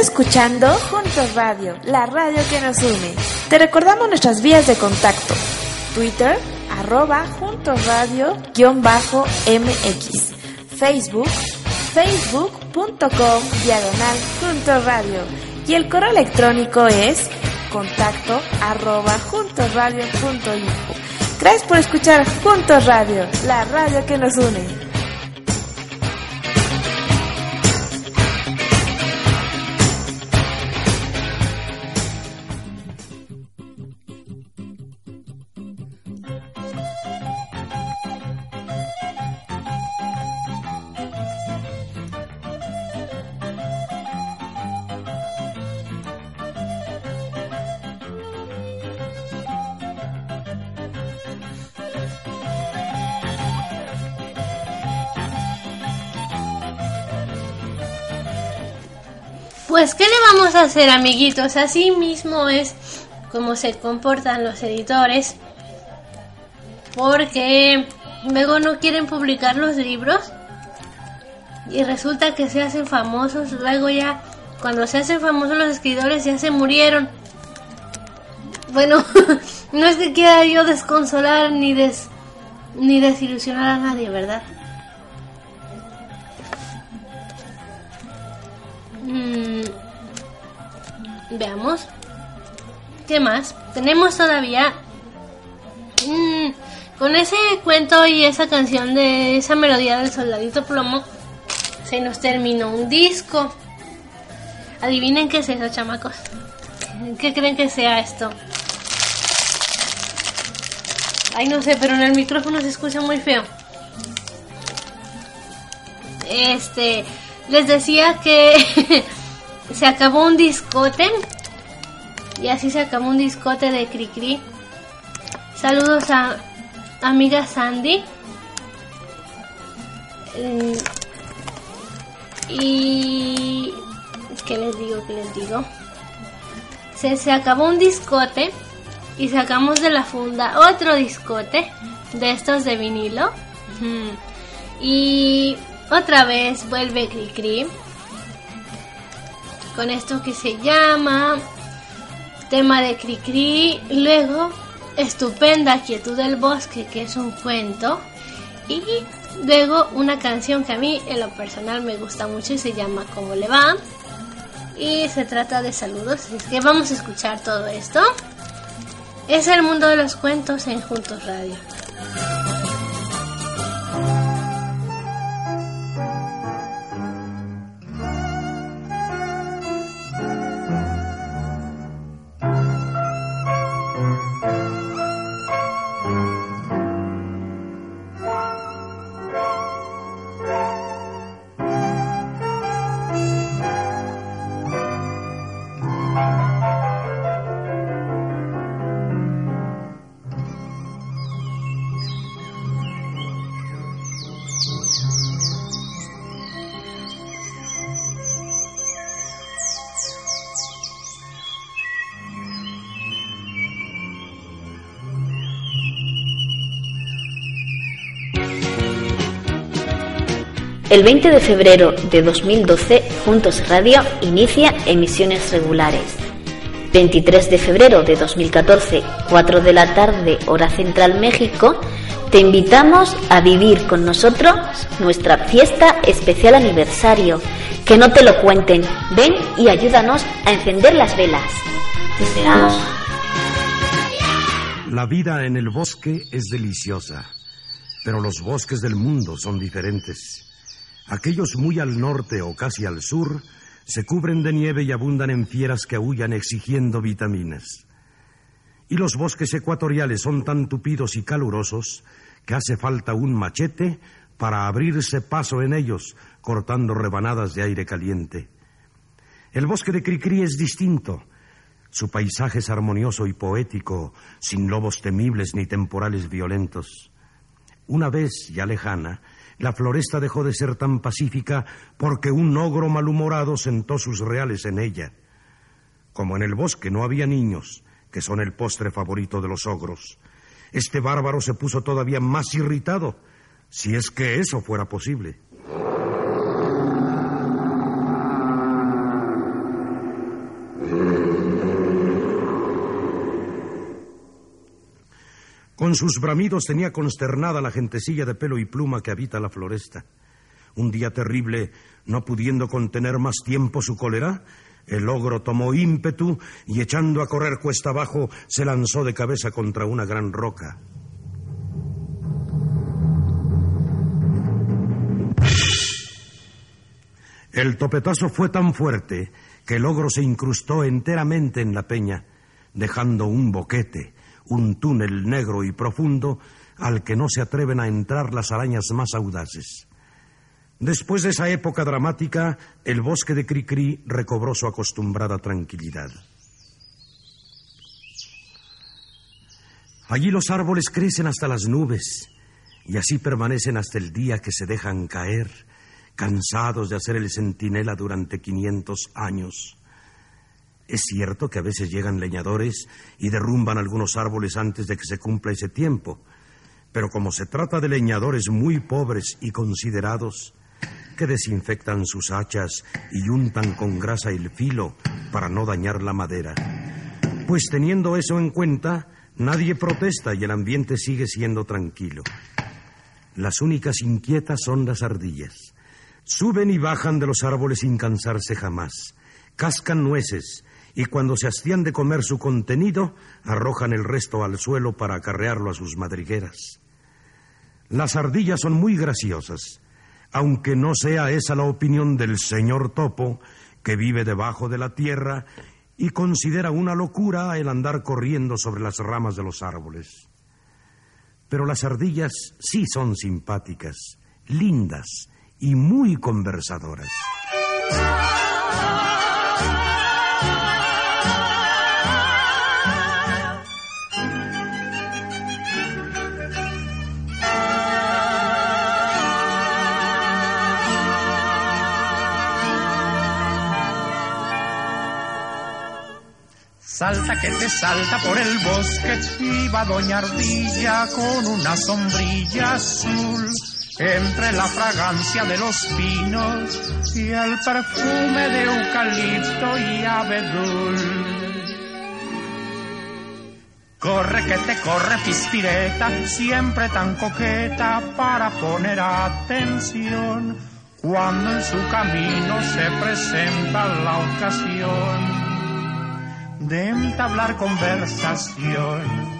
Escuchando Juntos Radio, la radio que nos une. Te recordamos nuestras vías de contacto. Twitter, arroba Juntos Radio, guion bajo MX. Facebook, facebook.com, diagonal Juntos Radio. Y el correo electrónico es contacto arroba juntosradio.info. Gracias por escuchar Juntos Radio, la radio que nos une. Pues, ¿qué le vamos a hacer, amiguitos? Así mismo es como se comportan los editores. Porque luego no quieren publicar los libros. Y resulta que se hacen famosos. Luego ya, cuando se hacen famosos los escritores, ya se murieron. Bueno, no es que quiera yo desconsolar ni des ni desilusionar a nadie, ¿verdad? Veamos. ¿Qué más? Tenemos todavía... mm, con ese cuento y esa canción de esa melodía del soldadito plomo, se nos terminó un disco. Adivinen qué es eso, chamacos. ¿Qué creen que sea esto? Ay, no sé, pero en el micrófono se escucha muy feo. Este, les decía que se acabó un discote. Y así se acabó un discote de Cricri. Saludos a amiga Sandy. Eh, y. ¿Qué les digo? ¿Qué les digo? Se, se acabó un discote y sacamos de la funda otro discote de estos de vinilo. Y otra vez vuelve Cricri con esto que se llama tema de Cricri. Luego, estupenda quietud del bosque, que es un cuento. Y luego una canción que a mí en lo personal me gusta mucho y se llama ¿Cómo le va? Y se trata de saludos. Así que vamos a escuchar todo esto. Es el mundo de los cuentos en Juntos Radio. El 20 de febrero de 2012, Juntos Radio inicia emisiones regulares. 23 de febrero de 2014, 4 de la tarde, hora central México, te invitamos a vivir con nosotros nuestra fiesta especial aniversario. Que no te lo cuenten. Ven y ayúdanos a encender las velas. Te esperamos. La vida en el bosque es deliciosa, pero los bosques del mundo son diferentes. Aquellos muy al norte o casi al sur se cubren de nieve y abundan en fieras que aullan exigiendo vitaminas. Y los bosques ecuatoriales son tan tupidos y calurosos que hace falta un machete para abrirse paso en ellos, cortando rebanadas de aire caliente. El bosque de Cricri es distinto. Su paisaje es armonioso y poético, sin lobos temibles ni temporales violentos. Una vez ya lejana, la floresta dejó de ser tan pacífica porque un ogro malhumorado sentó sus reales en ella. Como en el bosque no había niños, que son el postre favorito de los ogros, este bárbaro se puso todavía más irritado, si es que eso fuera posible. Con sus bramidos tenía consternada la gentecilla de pelo y pluma que habita la floresta. Un día terrible, no pudiendo contener más tiempo su cólera, el ogro tomó ímpetu y echando a correr cuesta abajo se lanzó de cabeza contra una gran roca. El topetazo fue tan fuerte que el ogro se incrustó enteramente en la peña, dejando un boquete, un túnel negro y profundo al que no se atreven a entrar las arañas más audaces. Después de esa época dramática, el bosque de Cricri recobró su acostumbrada tranquilidad. Allí los árboles crecen hasta las nubes y así permanecen hasta el día que se dejan caer, cansados de hacer el centinela durante 500 años. Es cierto que a veces llegan leñadores y derrumban algunos árboles antes de que se cumpla ese tiempo, pero como se trata de leñadores muy pobres y considerados, que desinfectan sus hachas y untan con grasa el filo para no dañar la madera. Pues teniendo eso en cuenta, nadie protesta y el ambiente sigue siendo tranquilo. Las únicas inquietas son las ardillas. Suben y bajan de los árboles sin cansarse jamás. Cascan nueces y cuando se hastían de comer su contenido, arrojan el resto al suelo para acarrearlo a sus madrigueras. Las ardillas son muy graciosas, aunque no sea esa la opinión del señor Topo, que vive debajo de la tierra y considera una locura el andar corriendo sobre las ramas de los árboles. Pero las ardillas sí son simpáticas, lindas y muy conversadoras. Salta que te salta por el bosque, iba Doña Ardilla con una sombrilla azul. Entre la fragancia de los pinos y el perfume de eucalipto y abedul. Corre que te corre pispireta, siempre tan coqueta para poner atención cuando en su camino se presenta la ocasión de entablar conversación.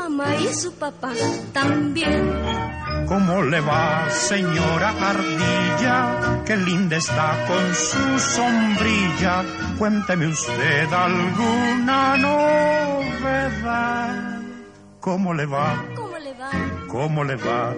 Mamá y su papá también. ¿Cómo le va, señora Ardilla? Qué linda está con su sombrilla. Cuénteme usted alguna novedad. ¿Cómo le va? ¿Cómo le va? ¿Cómo le va?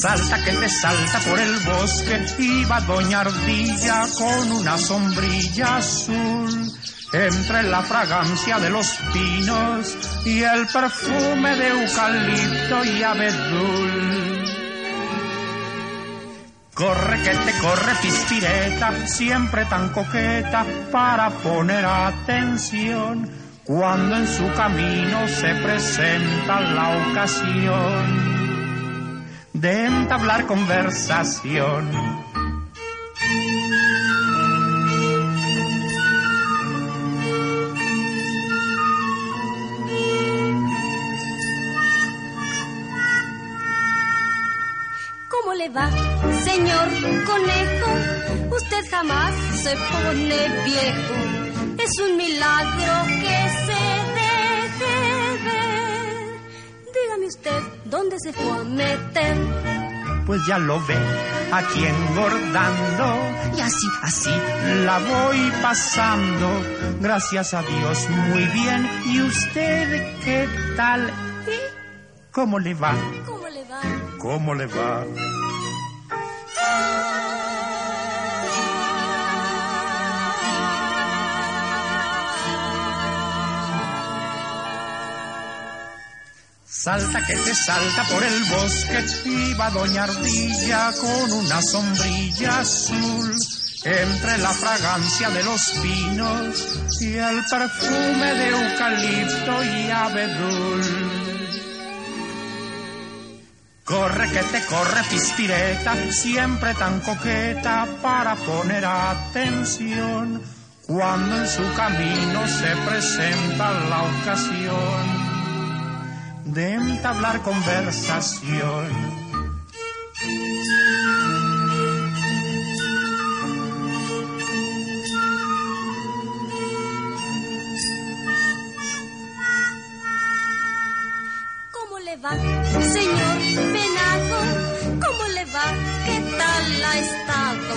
Salta que te salta por el bosque, iba Doña Ardilla con una sombrilla azul. Entre la fragancia de los pinos y el perfume de eucalipto y abedul. Corre que te corre pispireta, siempre tan coqueta para poner atención cuando en su camino se presenta la ocasión de entablar conversación. ¿Cómo le va, señor conejo? Usted jamás se pone viejo. Es un milagro que se Dígame usted, ¿dónde se fue a meter? Pues ya lo ve, aquí engordando. Y así, así la voy pasando. Gracias a Dios, muy bien. ¿Y usted qué tal? ¿Y cómo le va? ¿Cómo le va? ¿Cómo le va? Salta que te salta por el bosque, iba Doña Ardilla con una sombrilla azul. Entre la fragancia de los pinos y el perfume de eucalipto y abedul. Corre que te corre pispireta, siempre tan coqueta para poner atención cuando en su camino se presenta la ocasión de entablar conversación. ¿Cómo le va, señor venado? ¿Cómo le va? ¿Qué tal ha estado?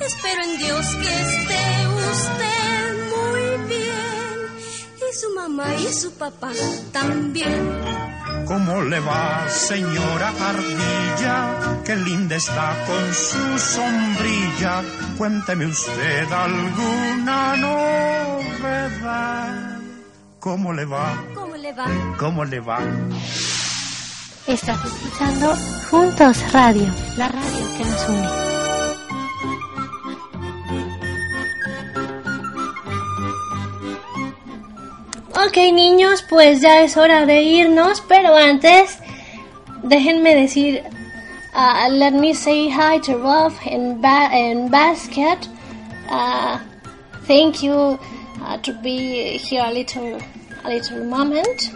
Espero en Dios que esté su mamá y su papá también. ¿Cómo le va, señora Ardilla? Qué linda está con su sombrilla. Cuénteme usted alguna novedad. ¿Cómo le va? ¿Cómo le va? ¿Cómo le va? Estás escuchando Juntos Radio, la radio que nos une. Ok niños, pues ya es hora de irnos, pero antes déjenme decir Uh, let me say hi to Rolf and, ba- Basket. Uh, thank you uh, to be here a little, a little moment.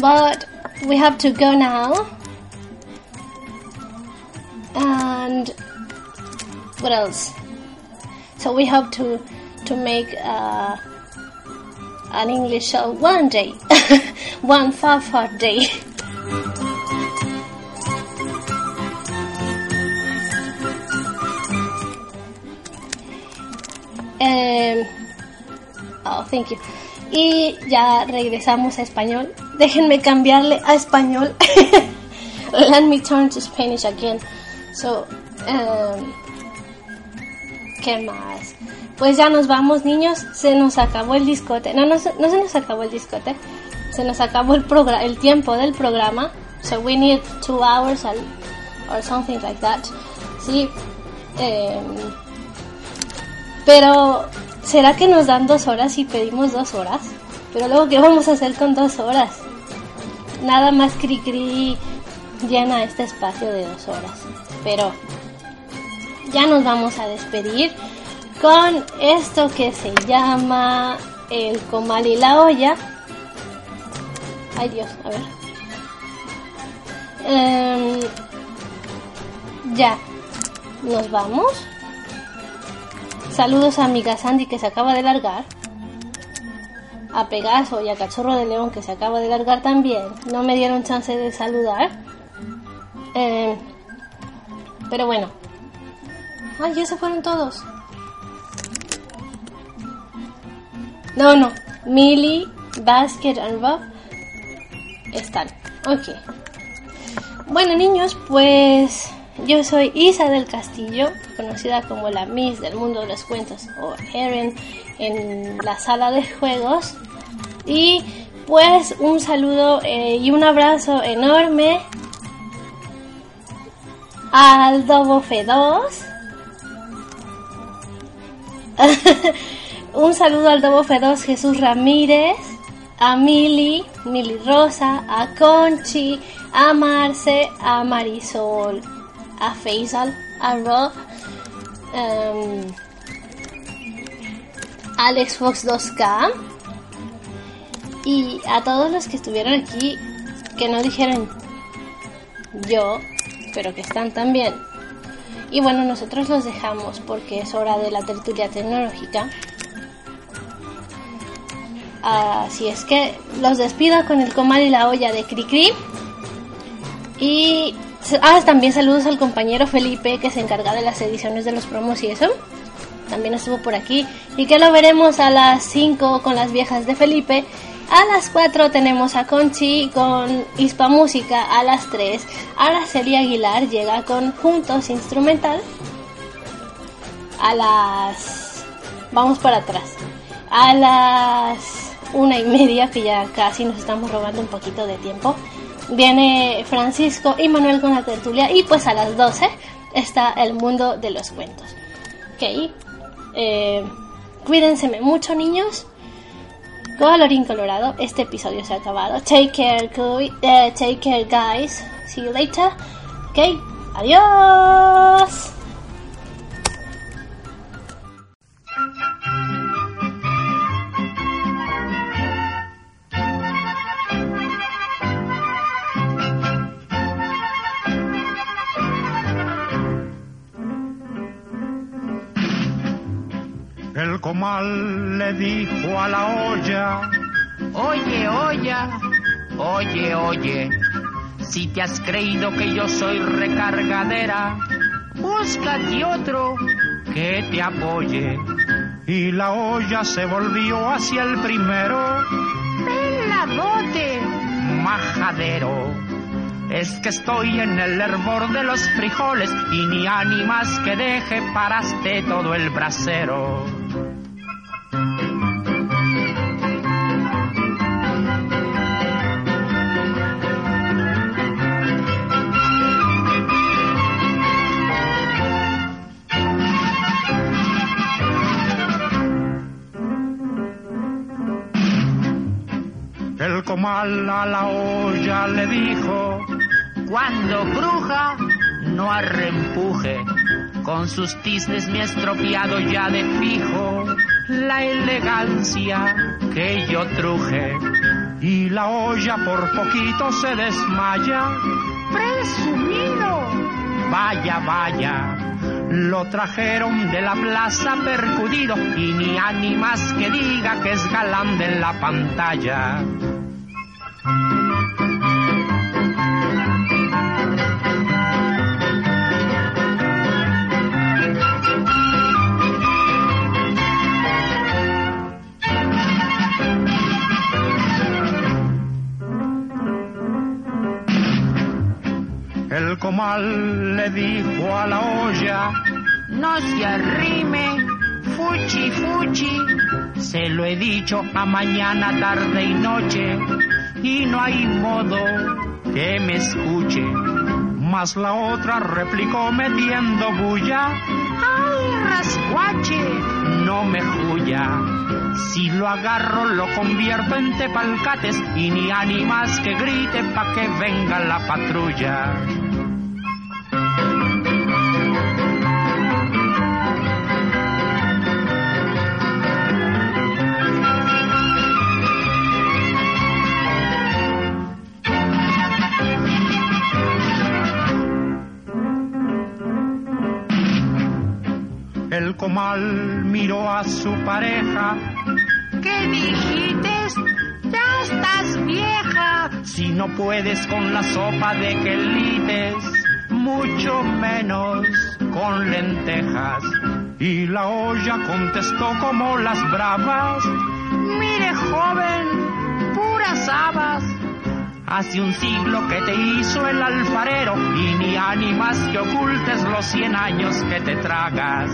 But we have to go now. And what else? So we hope to to make uh, an English show one day, one far far day. Em, oh, thank you. Y ya regresamos a español. Déjenme cambiarle a español. Let me turn to Spanish again. So, um, ¿qué más? Pues ya nos vamos, niños. Se nos acabó el discote. No, no, no se nos acabó el discote. Se nos acabó el, el tiempo del programa. So we need two hours al- or something like that. Sí. em, pero, ¿será que nos dan dos horas y pedimos dos horas? Pero luego, ¿qué vamos a hacer con dos horas? Nada más cri cri llena este espacio de dos horas. Pero ya nos vamos a despedir con esto que se llama el comal y la olla. Ay Dios, a ver. Em, ya, nos vamos. Saludos a amiga Sandy que se acaba de largar. A Pegaso y a Cachorro de León que se acaba de largar también. No me dieron chance de saludar. Eh, pero bueno. Ay, ya se fueron todos. No, no. Millie, Basket y Rob están. Ok. Bueno, niños, pues yo soy Isa del Castillo, conocida como la Miss del mundo de los cuentos o Erin en la sala de juegos. Y pues un saludo eh, y un abrazo enorme al Dobo F2. un saludo al Dobo F2 Jesús Ramírez, a Mili, Mili Rosa, a Conchi, a Marce, a Marisol, a Faisal, a Rob, em, Alex Fox 2K y a todos los que estuvieron aquí que no dijeron yo, pero que están también. Y bueno, nosotros los dejamos porque es hora de la tertulia tecnológica. Así es que los despido con el comal y la olla de Cricri. Y ah, también saludos al compañero Felipe que se encarga de las ediciones de los promos y eso. También estuvo por aquí. Y que lo veremos a las 5 con las viejas de Felipe. A las 4 tenemos a Conchi con Hispa Música. A las 3 Araceli Aguilar llega con Juntos Instrumental. A las... Vamos para atrás. A las una y media, que ya casi nos estamos robando un poquito de tiempo, viene Francisco y Manuel con la tertulia. Y pues a las 12 está el mundo de los cuentos. Ok. Eh, cuídense mucho, niños. Colorín colorado, este episodio se ha acabado. Take care, eh, take care, guys. See you later. Ok, adiós. El comal le dijo a la olla, Oye, olla, oye, oye, si te has creído que yo soy recargadera, búscate otro que te apoye. y la olla se volvió hacia el primero. Peladote, majadero. Es que estoy en el hervor de los frijoles y ni ánimas que deje paraste todo el brasero. A la olla le dijo, Cuando cruja, no arrempuje. Con sus tisnes me estropeado ya de fijo la elegancia que yo truje. y la olla por poquito se desmaya. ¡Presumido! Vaya, vaya, lo trajeron de la plaza percudido y ni ánimas que diga que es galán de la pantalla. Comal le dijo a la olla, No se arrime, fuchi, fuchi. se lo he dicho a mañana, tarde y noche, y no hay modo que me escuche. Mas la otra replicó metiendo bulla, ¡Ay, rascuache! no me juya. Si lo agarro lo convierto en tepalcates y ni ánimas que grite pa' que venga la patrulla. Comal miró a su pareja ¿Qué dijiste? Ya estás vieja. Si no puedes con la sopa de quelites, mucho menos con lentejas. Y la olla contestó como las bravas. Mire, joven, puras habas. Hace un siglo que te hizo el alfarero y ni ánimas que ocultes los cien años que te tragas.